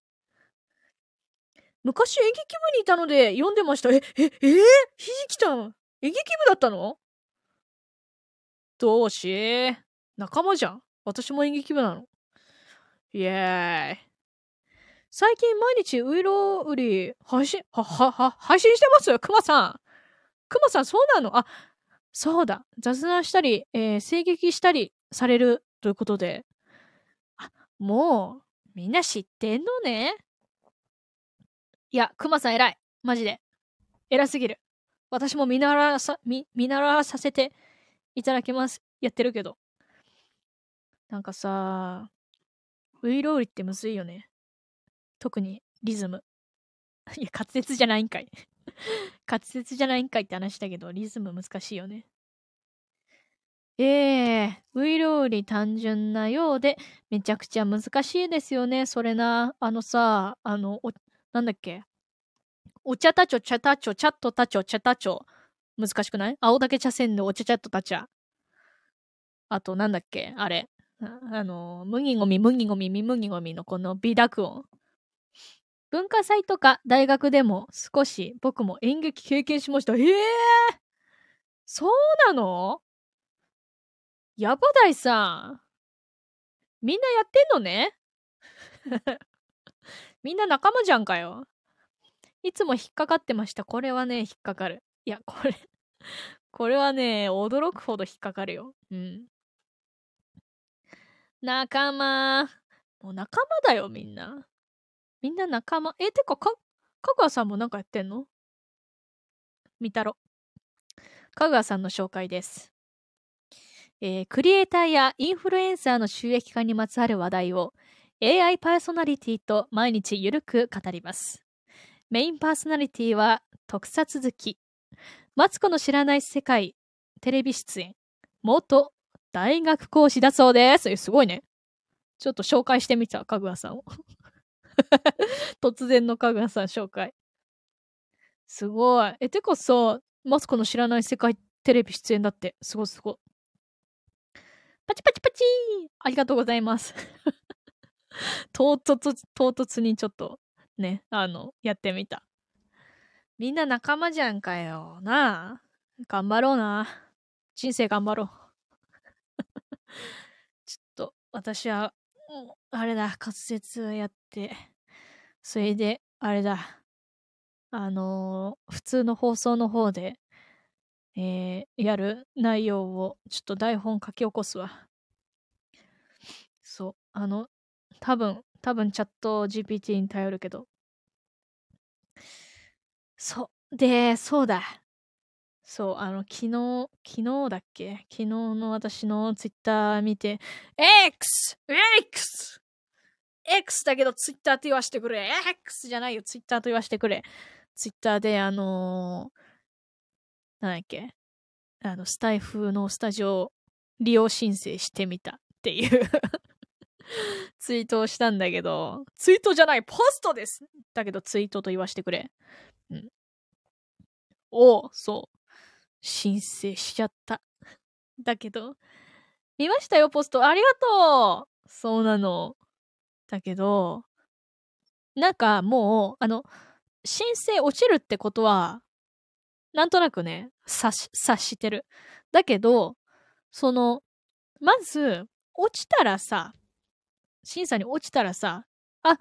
昔演劇部にいたので読んでました。え、え、え？ー、ひじきたん、演劇部だったの？どうし仲間じゃん？私も演劇部なの。イエーイ。最近毎日ウイロウリ配信、は、は、は、配信してます？クマさん。クマさんそうなの？あ、そうだ。雑談したり、えー、声劇したりされるということで。あ、もう、みんな知ってんのね。いや、クマさん偉い。マジで。偉すぎる。私も見習わさ、見、見習わさせていただきます。やってるけど。なんかさ、ウイロウリってむずいよね。特にリズム。いや、滑舌じゃないんかい。滑舌じゃないんかいって話だけど、リズム難しいよね。ええー、ウイロウリ単純なようで、めちゃくちゃ難しいですよね、それな。あのさ、あの、お、なんだっけ？お茶たちょ、茶たちょ、チャットたちょ、茶たちょ。難しくない？青竹茶筅でお茶チャットたちゃ。あと、なんだっけ？あれ。あの、麦ゴミ、麦ゴミ、麦ゴミのこの微濁音。文化祭とか大学でも少し僕も演劇経験しました。ええー、そうなの？ヤバダイさん。みんなやってんのね？みんな仲間じゃんかよ。いつも引っかかってました。これはね、引っかかる。いや、これ これはね、驚くほど引っかかるよ。うん。仲間。もう仲間だよ、みんな。みんな仲間。え、てか、か、かぐわさんもなんかやってんの？みたろ。かぐわさんの紹介です。えー、クリエイターやインフルエンサーの収益化にまつわる話題を AI パーソナリティと毎日ゆるく語ります。メインパーソナリティは特撮好き。マツコの知らない世界テレビ出演。元大学講師だそうです。すごいね。ちょっと紹介してみた、かぐわさんを。突然のかぐわさん紹介。すごい。え、てかさ、マツコの知らない世界テレビ出演だって。すごいすごい。パチパチパチありがとうございます。唐突、唐突にちょっとね、あの、やってみた。みんな仲間じゃんかよ。なあ。頑張ろうな。人生頑張ろう。ちょっと、私は、あれだ、滑舌やって、それで、あれだ、あのー、普通の放送の方で、えー、やる内容を、ちょっと台本書き起こすわ。そう、あの、多分、多分チャット GPT に頼るけど。そう。で、そうだ。そう、あの、昨日、昨日だっけ？昨日の私のツイッター見て、X! X! X だけどツイッターって言わしてくれ !X じゃないよ、ツイッターと言わしてくれ。ツイッターで、あのー、なんだっけ？あの、スタイフのスタジオ利用申請してみたっていう ツイートをしたんだけど、ツイートじゃない、ポストですだけどツイートと言わしてくれ。うん。おそう。申請しちゃった。だけど、見ましたよ、ポスト。ありがとうそうなの。だけど、なんかもう、あの、申請落ちるってことは、なんとなくね、察し、察してる。だけど、その、まず、落ちたらさ、審査に落ちたらさ、あ、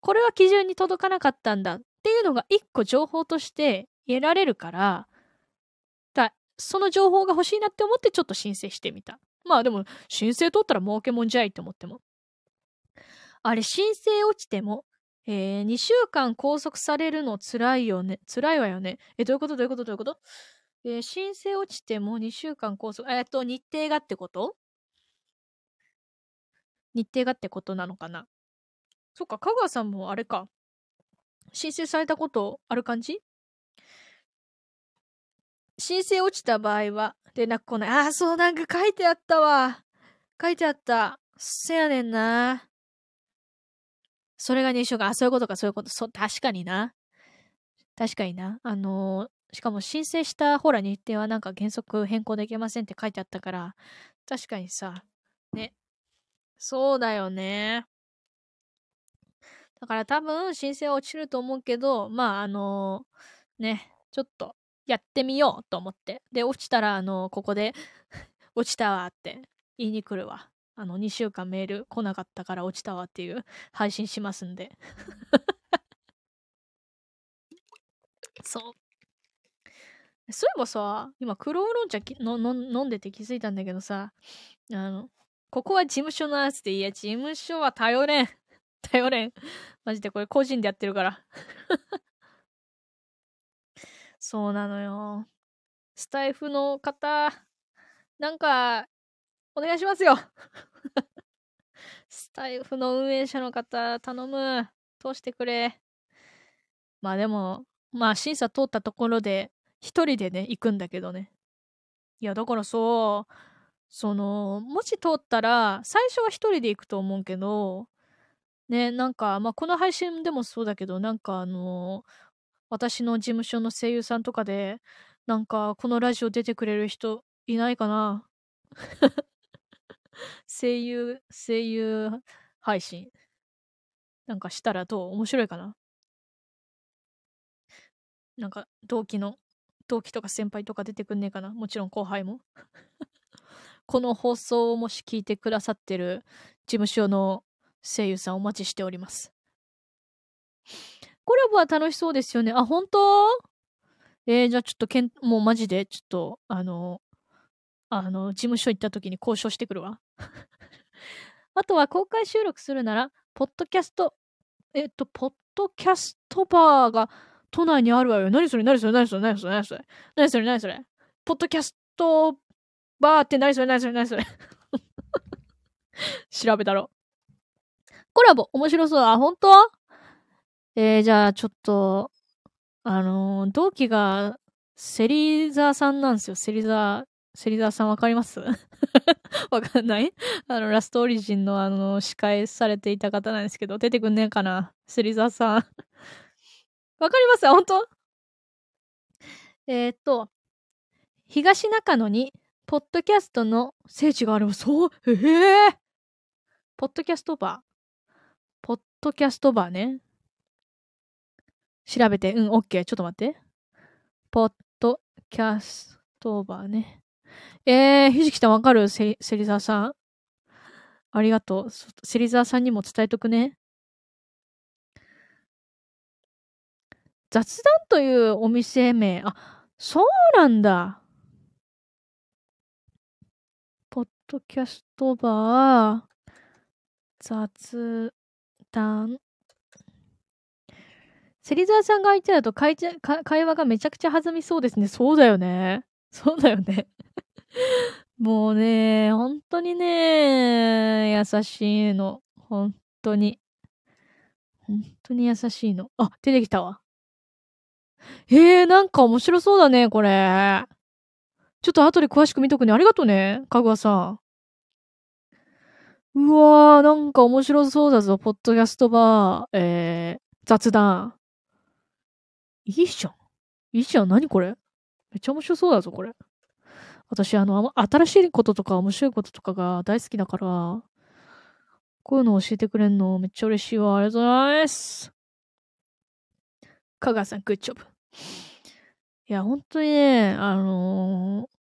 これは基準に届かなかったんだっていうのが一個情報として得られるから、だその情報が欲しいなって思ってちょっと申請してみた。まあでも、申請取ったら儲けもんじゃいって思っても。あれ、申請落ちても、えー、2週間拘束されるの辛いよね。辛いわよね。え、どういうこと？どういうこと？どういうこと？えー、申請落ちても2週間拘束、えっと、日程がってこと？日程がってことなのかな？そっか、香川さんもあれか。申請されたことある感じ？申請落ちた場合は連絡来ない。ああ、そう、なんか書いてあったわ。書いてあった。せやねんな。それが2週間。あ、そういうことか、そういうこと。そう、確かにな。確かにな。あのー、しかも申請したほら日程はなんか原則変更できませんって書いてあったから、確かにさ、ね。そうだよね。だから多分申請は落ちると思うけど、まああのー、ね、ちょっとやってみようと思って。で、落ちたら、あのー、ここで 落ちたわって言いに来るわ。あの、2週間メール来なかったから落ちたわっていう配信しますんで。そう。そういえばさ、今、黒ウーロン茶のの飲んでて気づいたんだけどさ、あの、ここは事務所のやつでいいや、事務所は頼れん。頼れん。マジでこれ個人でやってるから そうなのよ。スタイフの方、なんか、お願いしますよ スタイフの運営者の方、頼む。通してくれ。まあでも、まあ審査通ったところで、一人でね、行くんだけどね。いや、だからそう、その、もし通ったら、最初は一人で行くと思うけど、ね、なんか、まあこの配信でもそうだけど、なんかあの、私の事務所の声優さんとかで、なんかこのラジオ出てくれる人いないかな？声優、声優配信。なんかしたらどう？面白いかな？なんか同期の、同期とか先輩とか出てくんねえかな？もちろん後輩も。この放送をもし聞いてくださってる事務所の声優さんお待ちしております。コラボは楽しそうですよね。あ、本当？えー、じゃあちょっとけん、もうマジで、ちょっと、あの、あの、事務所行った時に交渉してくるわ。あとは公開収録するなら、ポッドキャスト、えっと、ポッドキャストバーが都内にあるわよ。何それ？何それ？何それ？何それ？何それ？何それ？何それ？ポッドキャストバーって何それ何それ何それ 調べたろ。コラボ面白そう。あ、本当？えー、じゃあちょっと、あのー、同期が芹沢さんなんですよ。芹沢芹沢さんわかります？わかんない？あの、ラストオリジンのあの、司会されていた方なんですけど、出てくんねえかな？芹沢さん。わかります？本当？えー、っと、東中野に、ポッドキャストの聖地がある。そう、ええー、ポッドキャストバー？ポッドキャストバーね。調べて、うん、オッケー。ちょっと待って。ポッドキャストバーね。えー、ひじきさんわかる？せ、芹沢さん。ありがとう。芹沢さんにも伝えとくね。雑談というお店名。あ、そうなんだ。ドキャストバー、雑談。芹沢さんが相手だと会会話がめちゃくちゃ弾みそうですね。そうだよね。そうだよね。もうね、本当にね、優しいの。本当に。本当に優しいの。あ、出てきたわ。へえ、なんか面白そうだね、これ。ちょっと後で詳しく見とくね。ありがとうね、かぐわさん。うわー、なんか面白そうだぞ。ポッドキャストバー、えー、雑談。いいじゃん。いいじゃん。何これ？めっちゃ面白そうだぞ、これ。私、あの、新しいこととか面白いこととかが大好きだから、こういうの教えてくれんのめっちゃ嬉しいわ。ありがとうございます。かがさん、グッジョブ。いや、本当にね、あのー、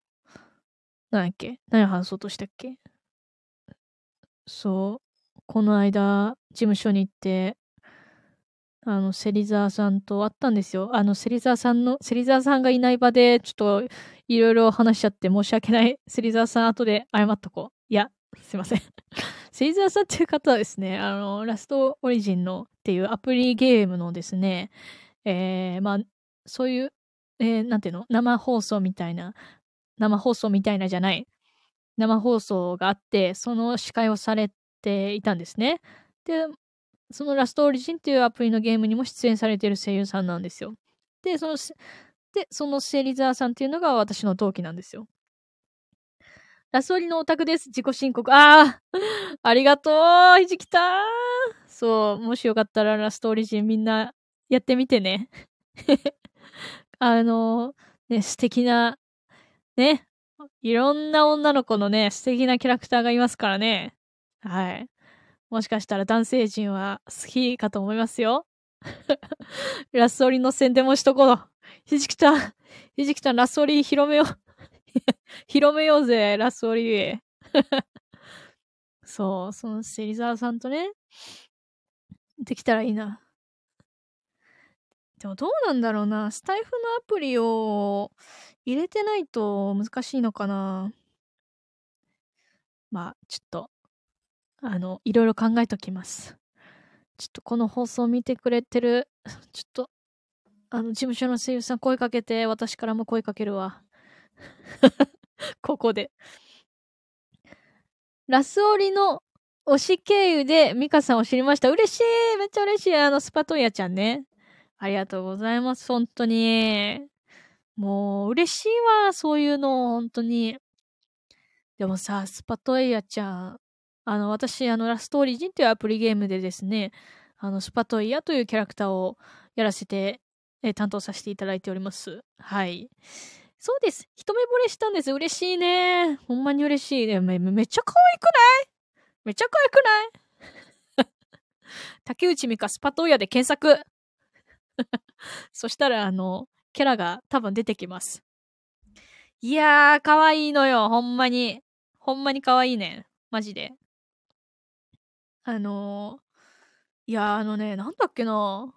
なんだっけ？何話そうとしたっけ？そう、この間、事務所に行って、あの、芹沢さんと会ったんですよ。あの、芹沢さんの、芹沢さんがいない場で、ちょっと、いろいろ話しちゃって申し訳ない。芹沢さん後で謝っとこう。いや、すいません。芹沢さんっていう方はですね、あの、ラストオリジンのっていうアプリゲームのですね、えー、まあ、そういう、えー、なんていうの？生放送みたいな、生放送みたいなじゃない。生放送があって、その司会をされていたんですね。で、そのラストオリジンっていうアプリのゲームにも出演されている声優さんなんですよ。で、その、で、そのセリザーさんっていうのが私の同期なんですよ。ラストオリのオタクです。自己申告。ああありがとうひじきたそう、もしよかったらラストオリジンみんなやってみてね。あの、ね、素敵な、ね、いろんな女の子のね、素敵なキャラクターがいますからね。はい。もしかしたら男性陣は好きかと思いますよ。ラスオリの宣伝もしとこう。ひじきたん、ひじきたん、ラスオリ広めよう。広めようぜ、ラスオリ。そう、その芹沢さんとね、できたらいいな。でもどうなんだろうな。スタイフのアプリを入れてないと難しいのかな。まあ、ちょっとあの、いろいろ考えときます。ちょっとこの放送見てくれてる、ちょっと、あの、事務所の声優さん声かけて、私からも声かけるわ。ここで。ラスオリの推し経由でミカさんを知りました。嬉しいめっちゃ嬉しいあの、スパトイヤちゃんね。ありがとうございます。本当に。もう、嬉しいわ。そういうの、本当に。でもさ、スパトエイヤちゃん、あの、私、あの、ラストオリジンというアプリゲームでですね、あの、スパトイヤというキャラクターをやらせて、え担当させていただいております。はい。そうです。一目惚れしたんです。嬉しいね。ほんまに嬉しい。ね、め、めっちゃ可愛くない？めっちゃ可愛くない？竹内美香スパトイヤで検索 そしたら、あの、キャラが多分出てきます。いやー、可愛いのよ。ほんまに。ほんまに可愛いね。マジで。あのー、いや、あのね、なんだっけな。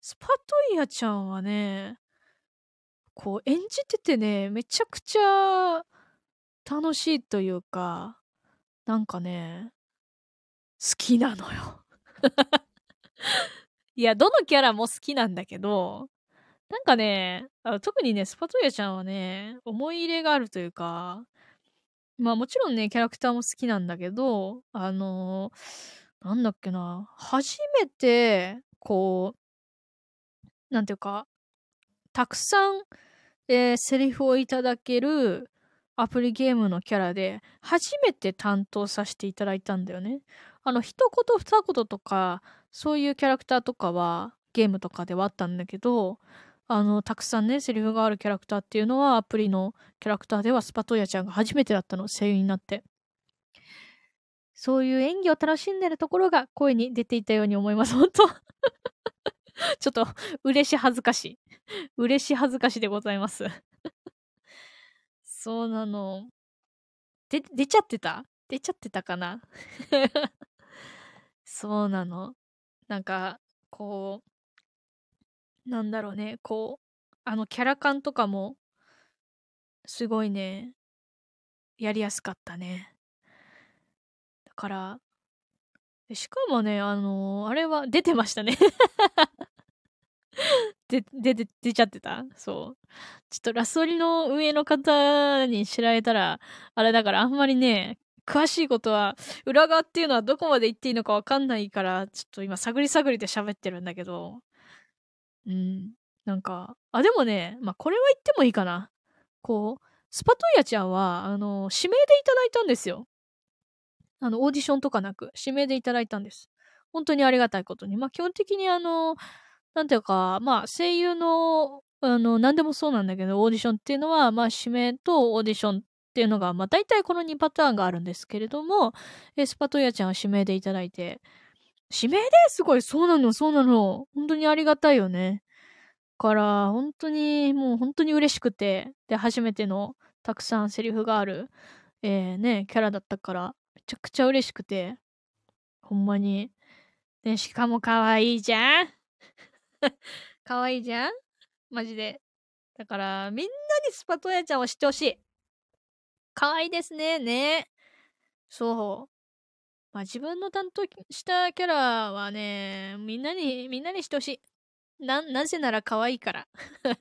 スパトイヤちゃんはね、こう演じててね、めちゃくちゃ楽しいというか、なんかね、好きなのよ。いや、どのキャラも好きなんだけど、なんかね、特にね、スパトイヤちゃんはね、思い入れがあるというか、まあもちろんね、キャラクターも好きなんだけど、あのー、なんだっけな、初めて、こう、なんていうか、たくさん、えー、セリフをいただけるアプリゲームのキャラで、初めて担当させていただいたんだよね。あの、一言二言とか、そういうキャラクターとかは、ゲームとかではあったんだけど、あの、たくさんね、セリフがあるキャラクターっていうのは、アプリのキャラクターではスパトイヤちゃんが初めてだったの、声優になって。そういう演技を楽しんでるところが声に出ていたように思います、本当 ちょっと、嬉し恥ずかしい。嬉し恥ずかしでございますそうなの。で、出ちゃってた？出ちゃってたかな？そうなの。なんか、こう、なんだろうね、こう、あのキャラ感とかも、すごいね、やりやすかったね。だから、しかもね、あのー、あれは出てましたね で、で、で、出ちゃってた？そう。ちょっとラソリの上の方に知られたら、あれだからあんまりね、詳しいことは、裏側っていうのはどこまで言っていいのかわかんないから、ちょっと今探り探りで喋ってるんだけど、うん。なんか、あ、でもね、まあ、これは言ってもいいかな。こう、スパトイヤちゃんは、あの、指名でいただいたんですよ。あの、オーディションとかなく、指名でいただいたんです。本当にありがたいことに。まあ、基本的にあの、なんていうか、まあ、声優の、あの、何でもそうなんだけど、オーディションっていうのは、まあ、指名とオーディションっていうのが、まあ、大体この2パターンがあるんですけれども、えスパトイヤちゃんは指名でいただいて、指名ですごい、そうなの、そうなの。本当にありがたいよね。から、本当に、もう本当に嬉しくて、で、初めてのたくさんセリフがある、えー、ね、キャラだったから、めちゃくちゃ嬉しくて、ほんまに、で、しかも可愛いじゃん 可愛いじゃんマジで。だから、みんなにスパトヤちゃんを知ってほしい。可愛いですね。ね。そう。まあ自分の担当したキャラはね、みんなに、みんなにしてほしい。な、なぜなら可愛いから。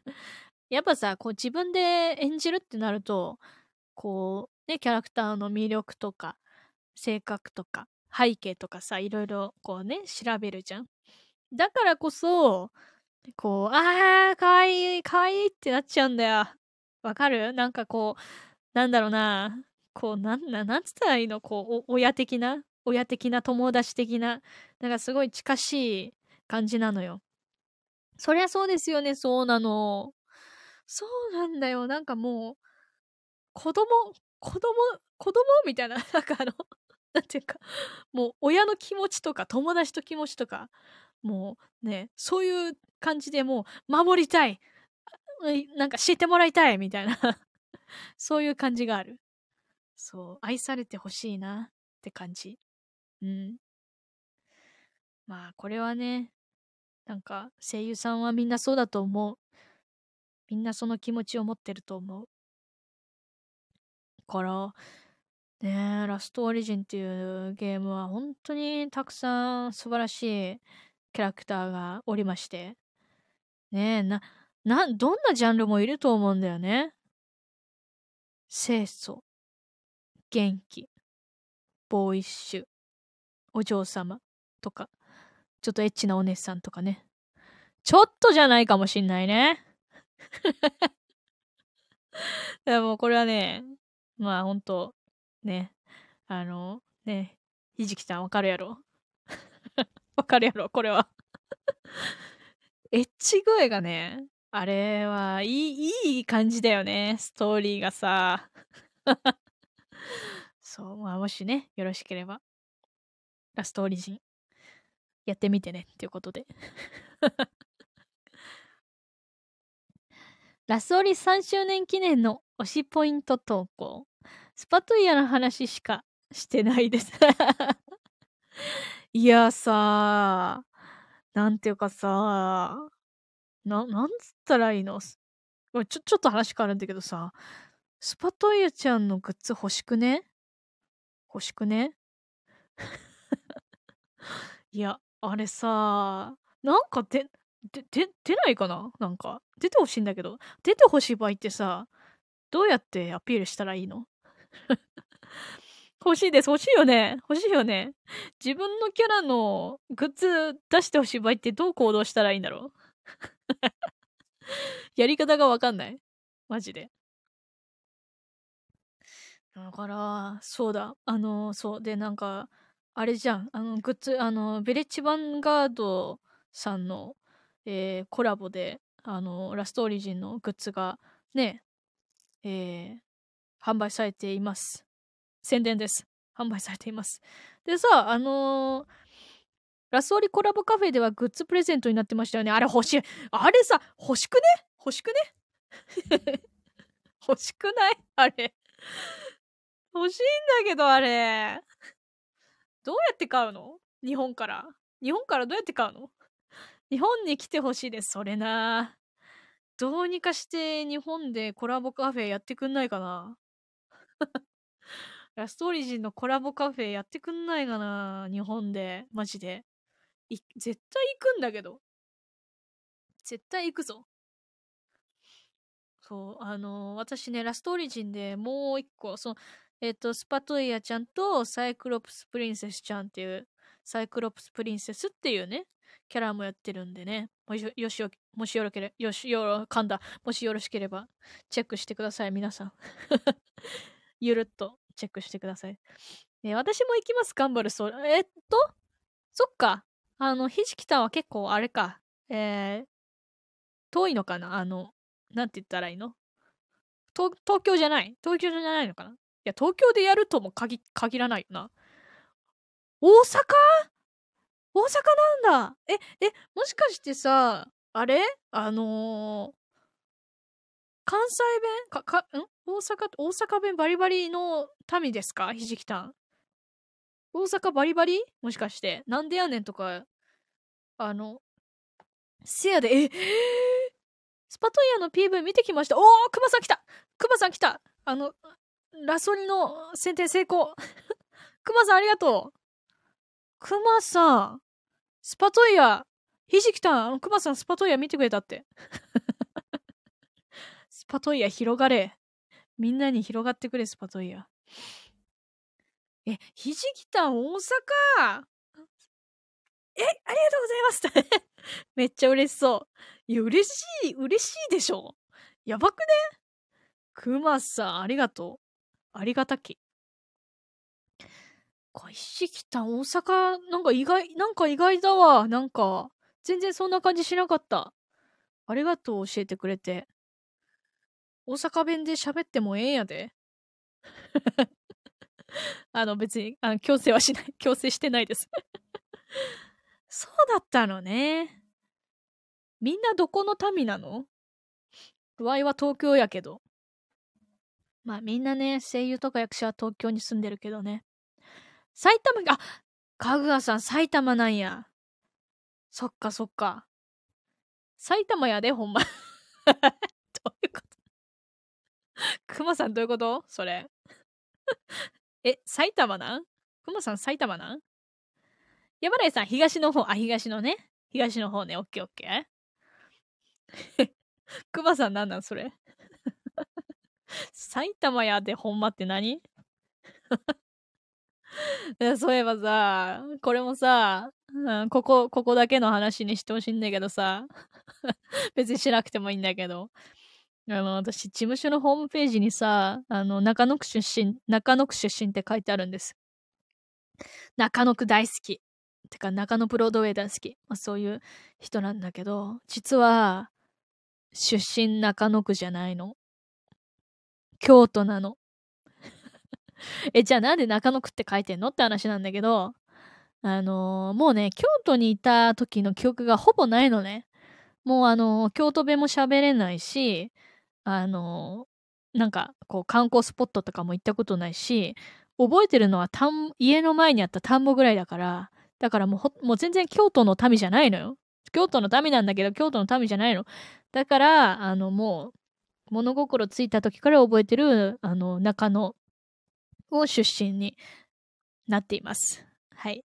やっぱさ、こう自分で演じるってなると、こう、ね、キャラクターの魅力とか、性格とか、背景とかさ、いろいろこうね、調べるじゃん。だからこそ、こう、あー、かわいい、かわいってなっちゃうんだよ。わかる？なんかこう、なんだろうな。こう、なんな、なんつったらいいの？こう、親的な親的な友達的な、なんかすごい近しい感じなのよ。そりゃそうですよね、そうなの。そうなんだよ。なんかもう、子供、子供、子供みたいな、なんかあの、なんていうか、もう親の気持ちとか友達と気持ちとか、もうね、そういう感じでもう守りたい。なんか知ってもらいたいみたいな そういう感じがある。そう、愛されてほしいなって感じ。うん。まあ、これはね、なんか声優さんはみんなそうだと思う。みんなその気持ちを持ってると思う。から、ねラストオリジンっていうゲームは本当にたくさん素晴らしいキャラクターがおりまして。ねえ、な、な、どんなジャンルもいると思うんだよね。清楚、元気、ボーイッシュ、お嬢様とか、ちょっとエッチなお姉さんとかね。ちょっとじゃないかもしんないね。でもこれはね、まあほんと、ね、あの、ね、ひじきさんわかるやろ わかるやろこれはエッチ声がね、あれはいい、いい感じだよね。ストーリーがさ。そう、まあもしね、よろしければラストオリジンやってみてねっていうことで。ラスオリ3周年記念の推しポイント投稿。スパトイヤの話しかしてないです。いやさなんていうかさな、なんつったらいいの？ちょ、ちょっと話変わるんだけどさ、スパトイヤちゃんのグッズ欲しくね？欲しくね？いや、あれさ、なんかで、で、で、出ないかな？なんか、出てほしいんだけど、出てほしい場合ってさ、どうやってアピールしたらいいの？欲しいです。欲しいよね。欲しいよね。自分のキャラのグッズ出してほしい場合ってどう行動したらいいんだろう？やり方がわかんない。マジで。だから、そうだ。あの、そう。で、なんか、あれじゃん。あの、グッズ、あの、ベレッジヴァンガードさんの、えー、コラボで、あの、ラストオリジンのグッズが、ね、えー、販売されています。宣伝です。販売されています。でさ、あのー、ラストオリコラボカフェではグッズプレゼントになってましたよね。あれ欲しい。あれさ、欲しくね？欲しくね？欲しくない？あれ。欲しいんだけど、あれ。どうやって買うの？日本から。日本からどうやって買うの？日本に来てほしいです。それな。どうにかして日本でコラボカフェやってくんないかな？ラストオリジンのコラボカフェやってくんないかな日本で。マジで。絶対行くんだけど。絶対行くぞ。そう、あの、私ね、ラストオリジンでもう一個、その、えっ、ー、と、スパトイヤちゃんとサイクロプスプリンセスちゃんっていう、サイクロプスプリンセスっていうね、キャラもやってるんでね、もしよしもしよろけれ、よし、よろ、噛んだ。もしよろしければ、チェックしてください、皆さん。ゆるっとチェックしてください。ね、私も行きます、頑張るそう。えっと、そっか。あの、ひじきたんは結構あれか。えー、遠いのかな？あの、なんて言ったらいいの？東京じゃない？東京じゃないのかな？いや、東京でやるとも限限らないよな。大阪？大阪なんだ。え、え、もしかしてさ、あれ？あのー、関西弁？か、か、ん？大阪、大阪弁バリバリの民ですか？ひじきたん。大阪バリバリ？もしかして。なんでやねんとか。あの、せやで、え、スパトイヤの PV 見てきました。おー、クマさん来た。クマさん来た。あの、ラソリの選定成功。クマさんありがとう。クマさん、スパトイヤ、ひじきたん、あの、クマさんスパトイヤ見てくれたって。スパトイヤ広がれ。みんなに広がってくれ、スパトイヤ。え、ひじきたん大阪？え、ありがとうございます めっちゃ嬉しそう。いや、嬉しい、嬉しいでしょ。やばくね？くまさん、ありがとう。ありがたき。返し来た大阪、なんか意外、なんか意外だわ。なんか、全然そんな感じしなかった。ありがとう、教えてくれて。大阪弁で喋ってもええんやで。あの、別に、あの、強制はしない、強制してないですそうだったのね。みんなどこの民なの？ワイは東京やけど。まあみんなね、声優とか役者は東京に住んでるけどね。埼玉、あ、かぐわさん埼玉なんや。そっかそっか。埼玉やで、ほんま。どういうこと？くまさんどういうこと？それ。え、埼玉なん？くまさん埼玉なん？山内さん、東の方、あ、東のね。東の方ね、オッケーオッケー。クマさんなんなんそれ？埼玉やでほんまって何？そういえばさ、これもさ、うん、ここ、ここだけの話にしてほしいんだけどさ、別にしなくてもいいんだけど、あの、私、事務所のホームページにさ、あの、中野区出身、中野区出身って書いてあるんです。中野区大好き。てか中野ブロードウェイ大好き。まあ、そういう人なんだけど、実は、出身中野区じゃないの。京都なの。え、じゃあなんで中野区って書いてんのって話なんだけど、あのー、もうね、京都にいた時の記憶がほぼないのね。もうあのー、京都弁も喋れないし、あのー、なんか、こう、観光スポットとかも行ったことないし、覚えてるのは田ん、家の前にあった田んぼぐらいだから、だからもうもう全然京都の民じゃないのよ。京都の民なんだけど、京都の民じゃないの。だから、あの、もう、物心ついた時から覚えてる、あの、中野を出身になっています。はい。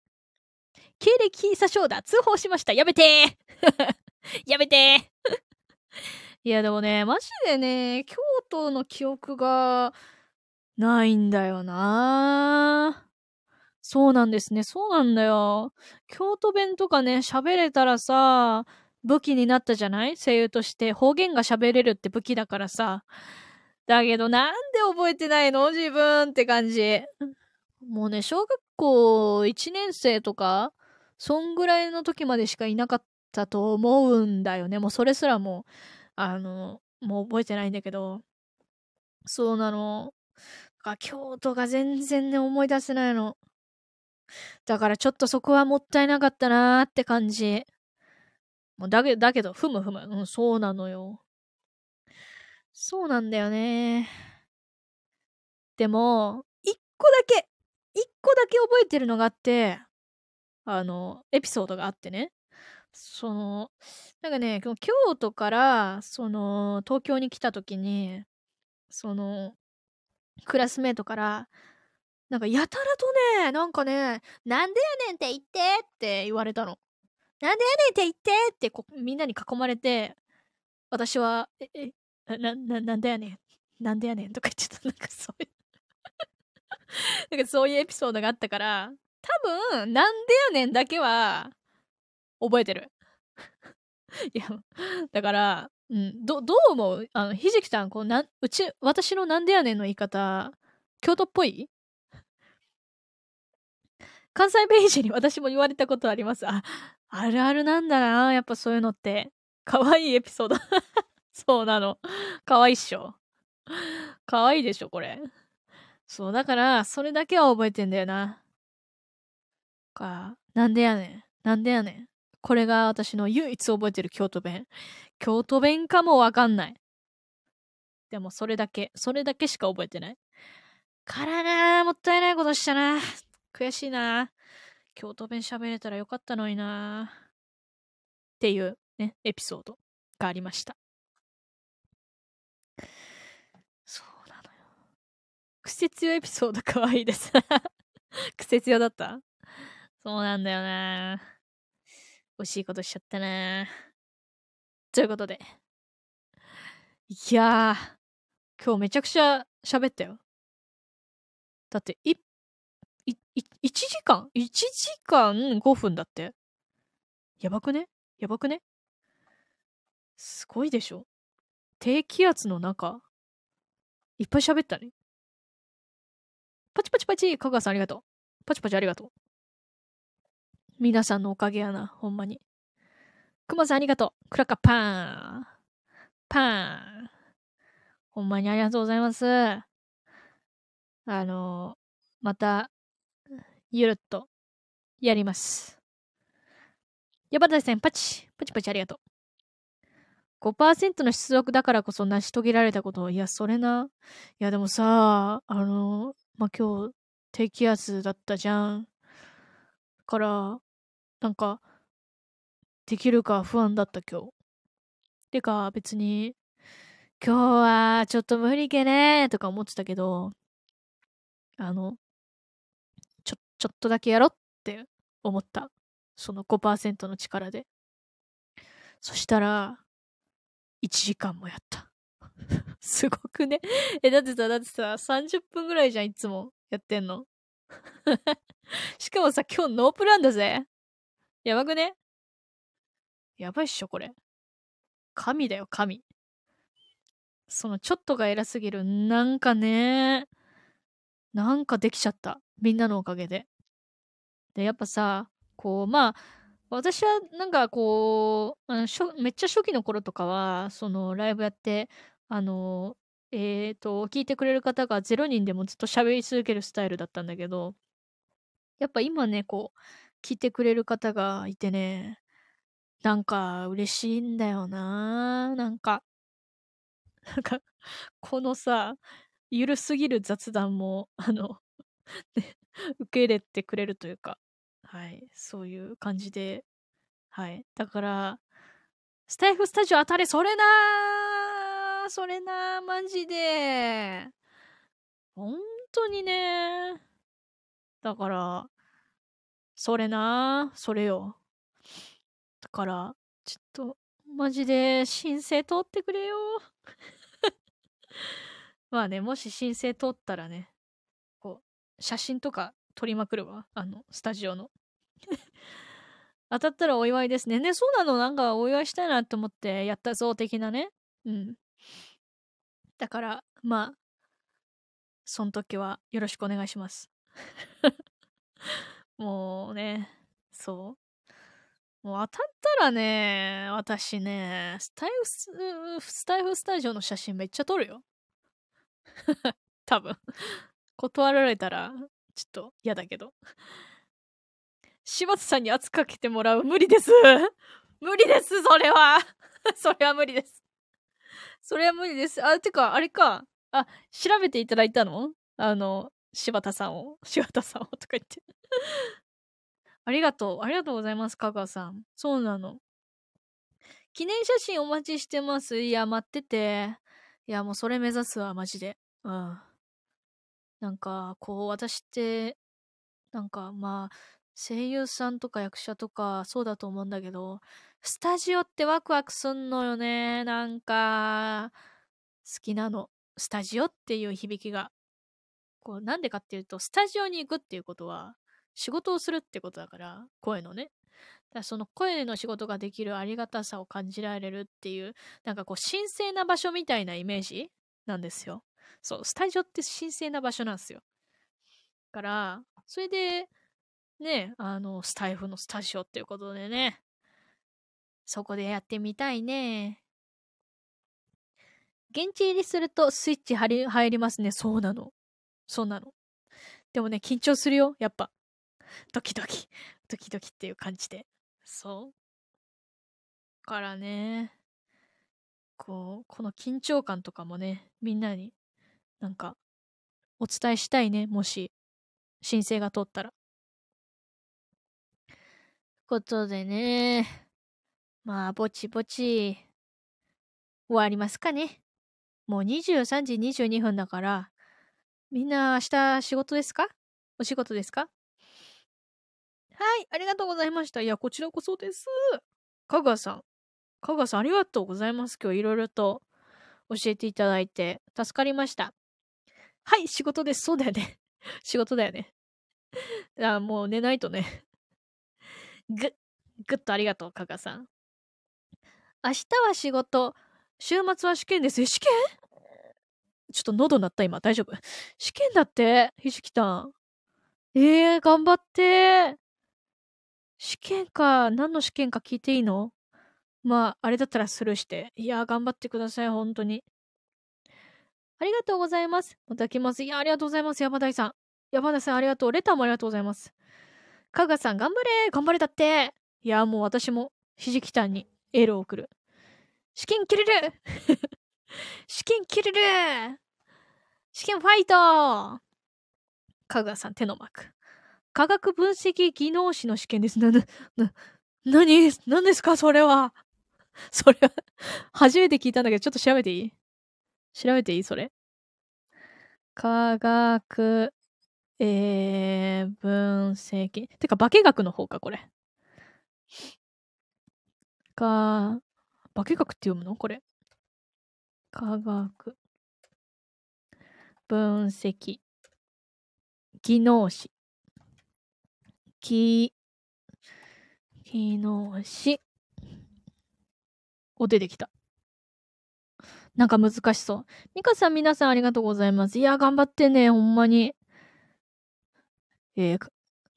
経歴詐称だ通報しましたやめて やめて いや、でもね、マジでね、京都の記憶がないんだよなそうなんですね。そうなんだよ。京都弁とかね、喋れたらさ、武器になったじゃない？声優として方言が喋れるって武器だからさ。だけどなんで覚えてないの？自分って感じ。もうね、小学校1年生とか、そんぐらいの時までしかいなかったと思うんだよね。もうそれすらもうあの、もう覚えてないんだけど。そうなの。京都が全然ね、思い出せないの。だからちょっとそこはもったいなかったなーって感じ。もうだけだけど、ふむふむ。うん、そうなのよ。そうなんだよね。でも、一個だけ、一個だけ覚えてるのがあって、あの、エピソードがあってね。その、なんかね、京都から、その、東京に来た時に、その、クラスメートから、なんかやたらとね、なんかね、なんでやねんって言ってって言われたの。なんでやねんって言ってってこみんなに囲まれて、私は、え、え、な、な、なんでやねん。なんでやねんとか言ってた。なんかそういう なんかそういうエピソードがあったから、多分、なんでやねんだけは、覚えてる。いや、だから、うん、ど、どう思う？あの、ひじきさん、こう、な、うち、私のなんでやねんの言い方、京都っぽい？関西ページに私も言われたことあります。あ、あるあるなんだな。やっぱそういうのって。可愛いエピソード。そうなの。可愛いっしょ。可愛いでしょ、これ。そう、だから、それだけは覚えてんだよな。か、なんでやねん。なんでやねん。これが私の唯一覚えてる京都弁。京都弁かもわかんない。でもそれだけ、それだけしか覚えてない。からなもったいないことしたな。悔しいな。京都弁喋れたらよかったのにな。っていうね、エピソードがありました。そうなのよ。癖強エピソードかわいです 癖強だった？そうなんだよな惜しいことしちゃったなということで。いやー、今日めちゃくちゃ喋ったよ。だって、い、い、い、1時間 ?1 時間5分だって？やばくね？やばくね？すごいでしょ？低気圧の中、いっぱい喋ったね。パチパチパチ、香川さんありがとう。パチパチありがとう。皆さんのおかげやな、ほんまに。くまさんありがとう。クラッカーパーン。パーン。ほんまにありがとうございます。あのまた、ゆるっと、やります。ヤバダさん、パチ、パチパチありがとう。5%の出力だからこそ成し遂げられたこと。いや、それな。いや、でもさ、あの、まあ、今日、低気圧だったじゃん。から、なんか、できるか不安だった今日。てか、別に、今日はちょっと無理けねとか思ってたけど、あの、ちょ、っとだけやろって思った。その5%の力で。そしたら、1時間もやった。すごくね。え、だってさ、だってさ、30分ぐらいじゃん、いつもやってんの。しかもさ、今日ノープランだぜ。やばくねやばいっしょ、これ。神だよ、神。そのちょっとが偉すぎる。なんかね、なんかできちゃった。みんなのおかげで。で、やっぱさ、こう、まあ、私はなんかこう、あのめっちゃ初期の頃とかは、そのライブやって、あの、えっ、ー、と、聞いてくれる方が0人でもずっと喋り続けるスタイルだったんだけど、やっぱ今ね、こう、聞いてくれる方がいてね、なんか嬉しいんだよななんか、なんか、このさ、ゆるすぎる雑談も、あの、受け入れてくれるというか、はい、そういう感じで、はい。だから、スタイフスタジオ当たれ、それなーそれなーマジで。本当にね。だから、それなーそれよ。だから、ちょっと、マジで申請通ってくれよ。まあね、もし申請通ったらね、こう、写真とか撮りまくるわ。あの、スタジオの。当たったらお祝いですね。ね、そうなのなんかお祝いしたいなって思ってやったぞ、的なね。うん。だから、まあ、その時はよろしくお願いします。もうね、そう。もう当たったらね、私ね、スタイフス、スタイフスタジオの写真めっちゃ撮るよ。多分。断られたら、ちょっと嫌だけど。柴田さんに圧かけてもらう無理です。無理です、それは。それは無理です。それは無理です。あ、てか、あれか。あ、調べていただいたの？あの、柴田さんを。柴田さんをとか言ってありがとう。ありがとうございます、香川さん。そうなの。記念写真お待ちしてます。いや、待ってて。いや、もうそれ目指すわ、マジで。うん。なんか、こう、私って、なんか、まあ、声優さんとか役者とか、そうだと思うんだけど、スタジオってワクワクすんのよね。なんか、好きなの。スタジオっていう響きが。こう、なんでかっていうと、スタジオに行くっていうことは、仕事をするってことだから、声のね。だその声の仕事ができるありがたさを感じられるっていう、なんかこう神聖な場所みたいなイメージなんですよ。そう、スタジオって神聖な場所なんですよ。だから、それで、ね、あの、スタイフのスタジオっていうことでね、そこでやってみたいね。現地入りするとスイッチ入りますね。そうなの。そうなの。でもね、緊張するよ、やっぱ。ドキドキ、ドキドキっていう感じで。そう。からね、こう、この緊張感とかもね、みんなになんかお伝えしたいね、もし申請が通ったら。ことでね、まあ、ぼちぼち、終わりますかね。もう23時22分だから、みんな明日仕事ですか？お仕事ですか？はい、ありがとうございました。いや、こちらこそです。かがさん。かがさん、ありがとうございます。今日いろいろと教えていただいて、助かりました。はい、仕事です。そうだよね。仕事だよね。あもう寝ないとね。ぐ、ぐっとありがとう、かがさん。明日は仕事、週末は試験です。試験？ちょっと喉鳴った今。大丈夫？試験だって、ひじきたん。ええー、頑張って。試験か、何の試験か聞いていいの？まあ、あれだったらスルーして。いや、頑張ってください、本当に。ありがとうございます。また来ます。いや、ありがとうございます、山田さん。山田さん、ありがとう。レターもありがとうございます。かがさん、頑張れ頑張れだっていや、もう私も、ひじきたんにエールを送る。試験切れる 試験切れる試験ファイトかがさん、手のマーク。科学分析技能士の試験です。な、な、な、なに何ですか？それは。それは 初めて聞いたんだけど、ちょっと調べていい？調べていい？それ。科学、えー、分析。てか、化学の方か、これ。か、化学って読むの？これ。科学、分析、技能士。き、きのし。お、出てきた。なんか難しそう。ミカさん、皆さんありがとうございます。いや、頑張ってね、ほんまに。えー、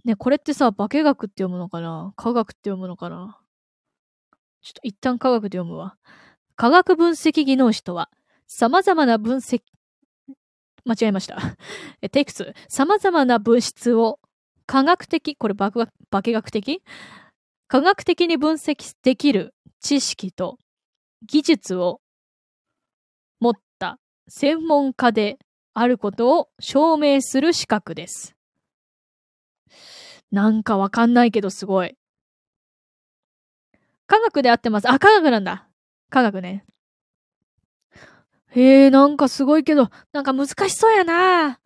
ね、これってさ、化学って読むのかな？科学って読むのかな？ちょっと一旦科学で読むわ。科学分析技能士とは、様々な分析、間違えました。えテイク2。様々な物質を科学的、これ化学的？科学的に分析できる知識と技術を持った専門家であることを証明する資格です。なんかわかんないけどすごい。科学で合ってます。あ、科学なんだ。科学ね。へえ、なんかすごいけど、なんか難しそうやな。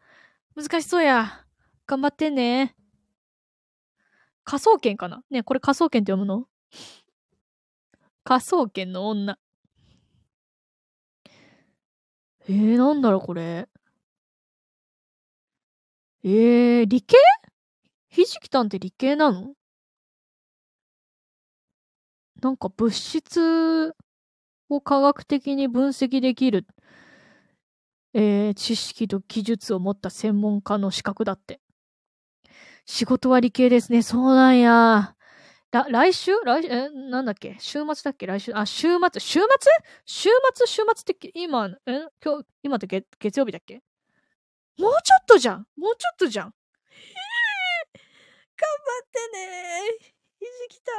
難しそうや。頑張ってね。科捜研かな？ねこれ科捜研って読むの？科捜研の女。えー、なんだろこれ。えー、理系？ひじきたんって理系なの？なんか物質を科学的に分析できる、えー、知識と技術を持った専門家の資格だって。仕事は理系ですね。そうなんや。ら、来週？来週、え、なんだっけ？週末だっけ？来週、あ、週末、週末？週末？週末って今、え今日、今って月月曜日だっけ？もうちょっとじゃん。もうちょっとじゃん。頑張ってねひじきた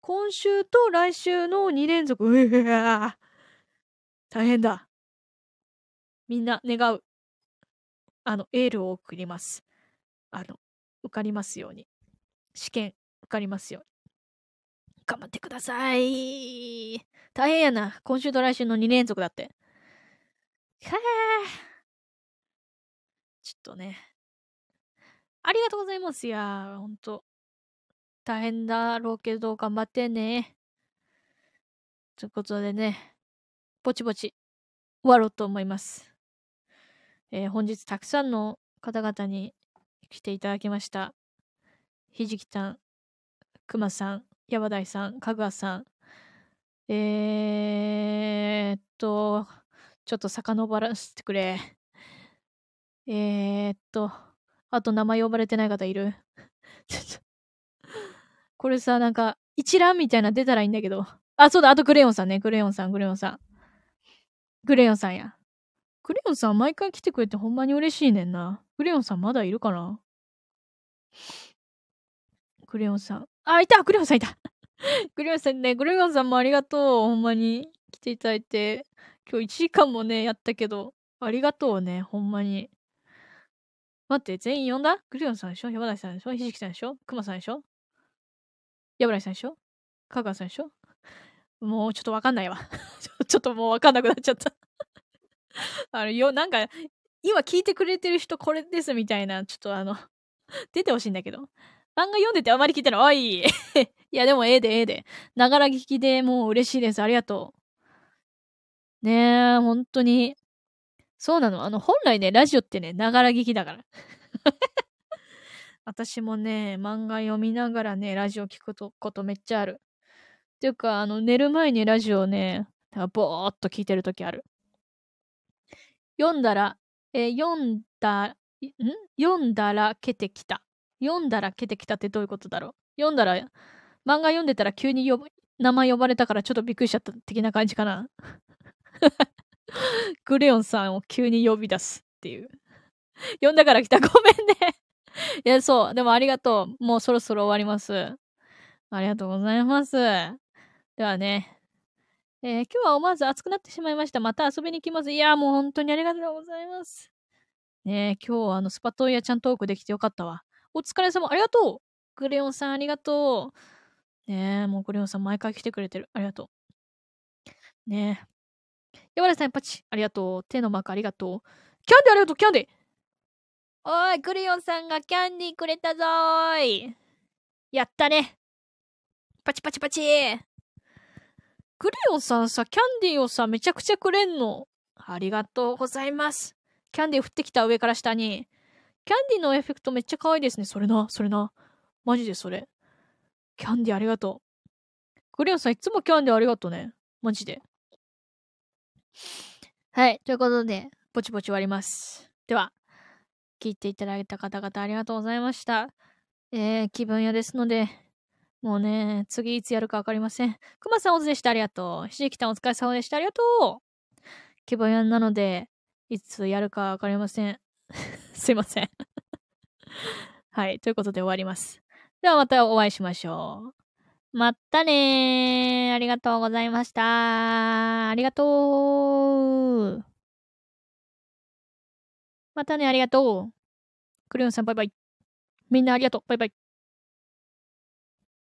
今週と来週の2連続。うわ大変だ。みんな願う。あの、エールを送ります。あの、受かりますように。試験、受かりますように。頑張ってください。大変やな。今週と来週の2連続だって。へえ。ちょっとね。ありがとうございます。いやほんと。大変だろうけど、頑張ってね。ということでね、ぼちぼち終わろうと思います。えー、本日たくさんの方々に来ていただきました。ひじきたん、くまさん、やばだいさん、かぐわさん。えー、っと、ちょっと遡らせてくれ。えー、っと、あと名前呼ばれてない方いる？これさ、なんか、一覧みたいな出たらいいんだけど。あ、そうだ、あとグレヨンさんね。グレヨンさん、グレヨンさん。グレヨンさんや。グレヨンさん毎回来てくれてほんまに嬉しいねんな。クレヨンさんまだいるかな？クレヨンさん。あ、いたクレヨンさんいた クレヨンさんね、クレヨンさんもありがとう。ほんまに来ていただいて。今日1時間もね、やったけど、ありがとうね、ほんまに。待って、全員呼んだ？クレヨンさんでしょ山田さんでしょひじきさんでしょくまさんでしょ山田さんでしょ香川さんでしょもうちょっとわかんないわ。ちょっともうわかんなくなっちゃった あの、よ、なんか、今聞いてくれてる人これですみたいな、ちょっとあの、出てほしいんだけど。漫画読んでてあまり聞いてない。おい いや、でもええでええで。ながら聞きでもう嬉しいです。ありがとう。ねえ、本当に。そうなの。あの、本来ね、ラジオってね、ながら聞きだから。私もね、漫画読みながらね、ラジオ聞くことめっちゃある。っていうか、あの、寝る前にラジオね、ぼーっと聞いてるときある。読んだら、え、読んだ、ん？読んだらけてきた。読んだらけてきたってどういうことだろう？読んだら、漫画読んでたら急に名前呼ばれたからちょっとびっくりしちゃった的な感じかな。グレヨンさんを急に呼び出すっていう。呼んだから来た。ごめんね。いや、そう。でもありがとう。もうそろそろ終わります。ありがとうございます。ではね。えー、今日は思わず暑くなってしまいました。また遊びに来ます。いや、もう本当にありがとうございます。ね今日はあのスパトイヤちゃんトークできてよかったわ。お疲れ様。ありがとう。グレヨンさんありがとう。ねえ、もうグレヨンさん毎回来てくれてる。ありがとう。ねえ。山田さんパチ、ありがとう。手のマークありがとう。キャンディありがとう、キャンディおい、グレヨンさんがキャンディくれたぞーい。やったね。パチパチパチグレヨンさんさ、キャンディをさ、めちゃくちゃくれんの。ありがとうございます。キャンディー降ってきた上から下に。キャンディのエフェクトめっちゃ可愛いですね。それな、それな。マジでそれ。キャンディありがとう。グレヨンさんいつもキャンディありがとうね。マジで。はい。ということで、ぼちぼち終わります。では、聞いていただいた方々ありがとうございました。えー、気分屋ですので、もうね、次いつやるかわかりません。くまさんおずでした。ありがとう。ひじきたんお疲れ様でした。ありがとう。気分屋なので、いつやるかわかりません。すいません はい。ということで終わります。ではまたお会いしましょう。まったねー。ありがとうございました。ありがとう。またね、ありがとう。クレヨンさんバイバイ。みんなありがとう。バイバイ。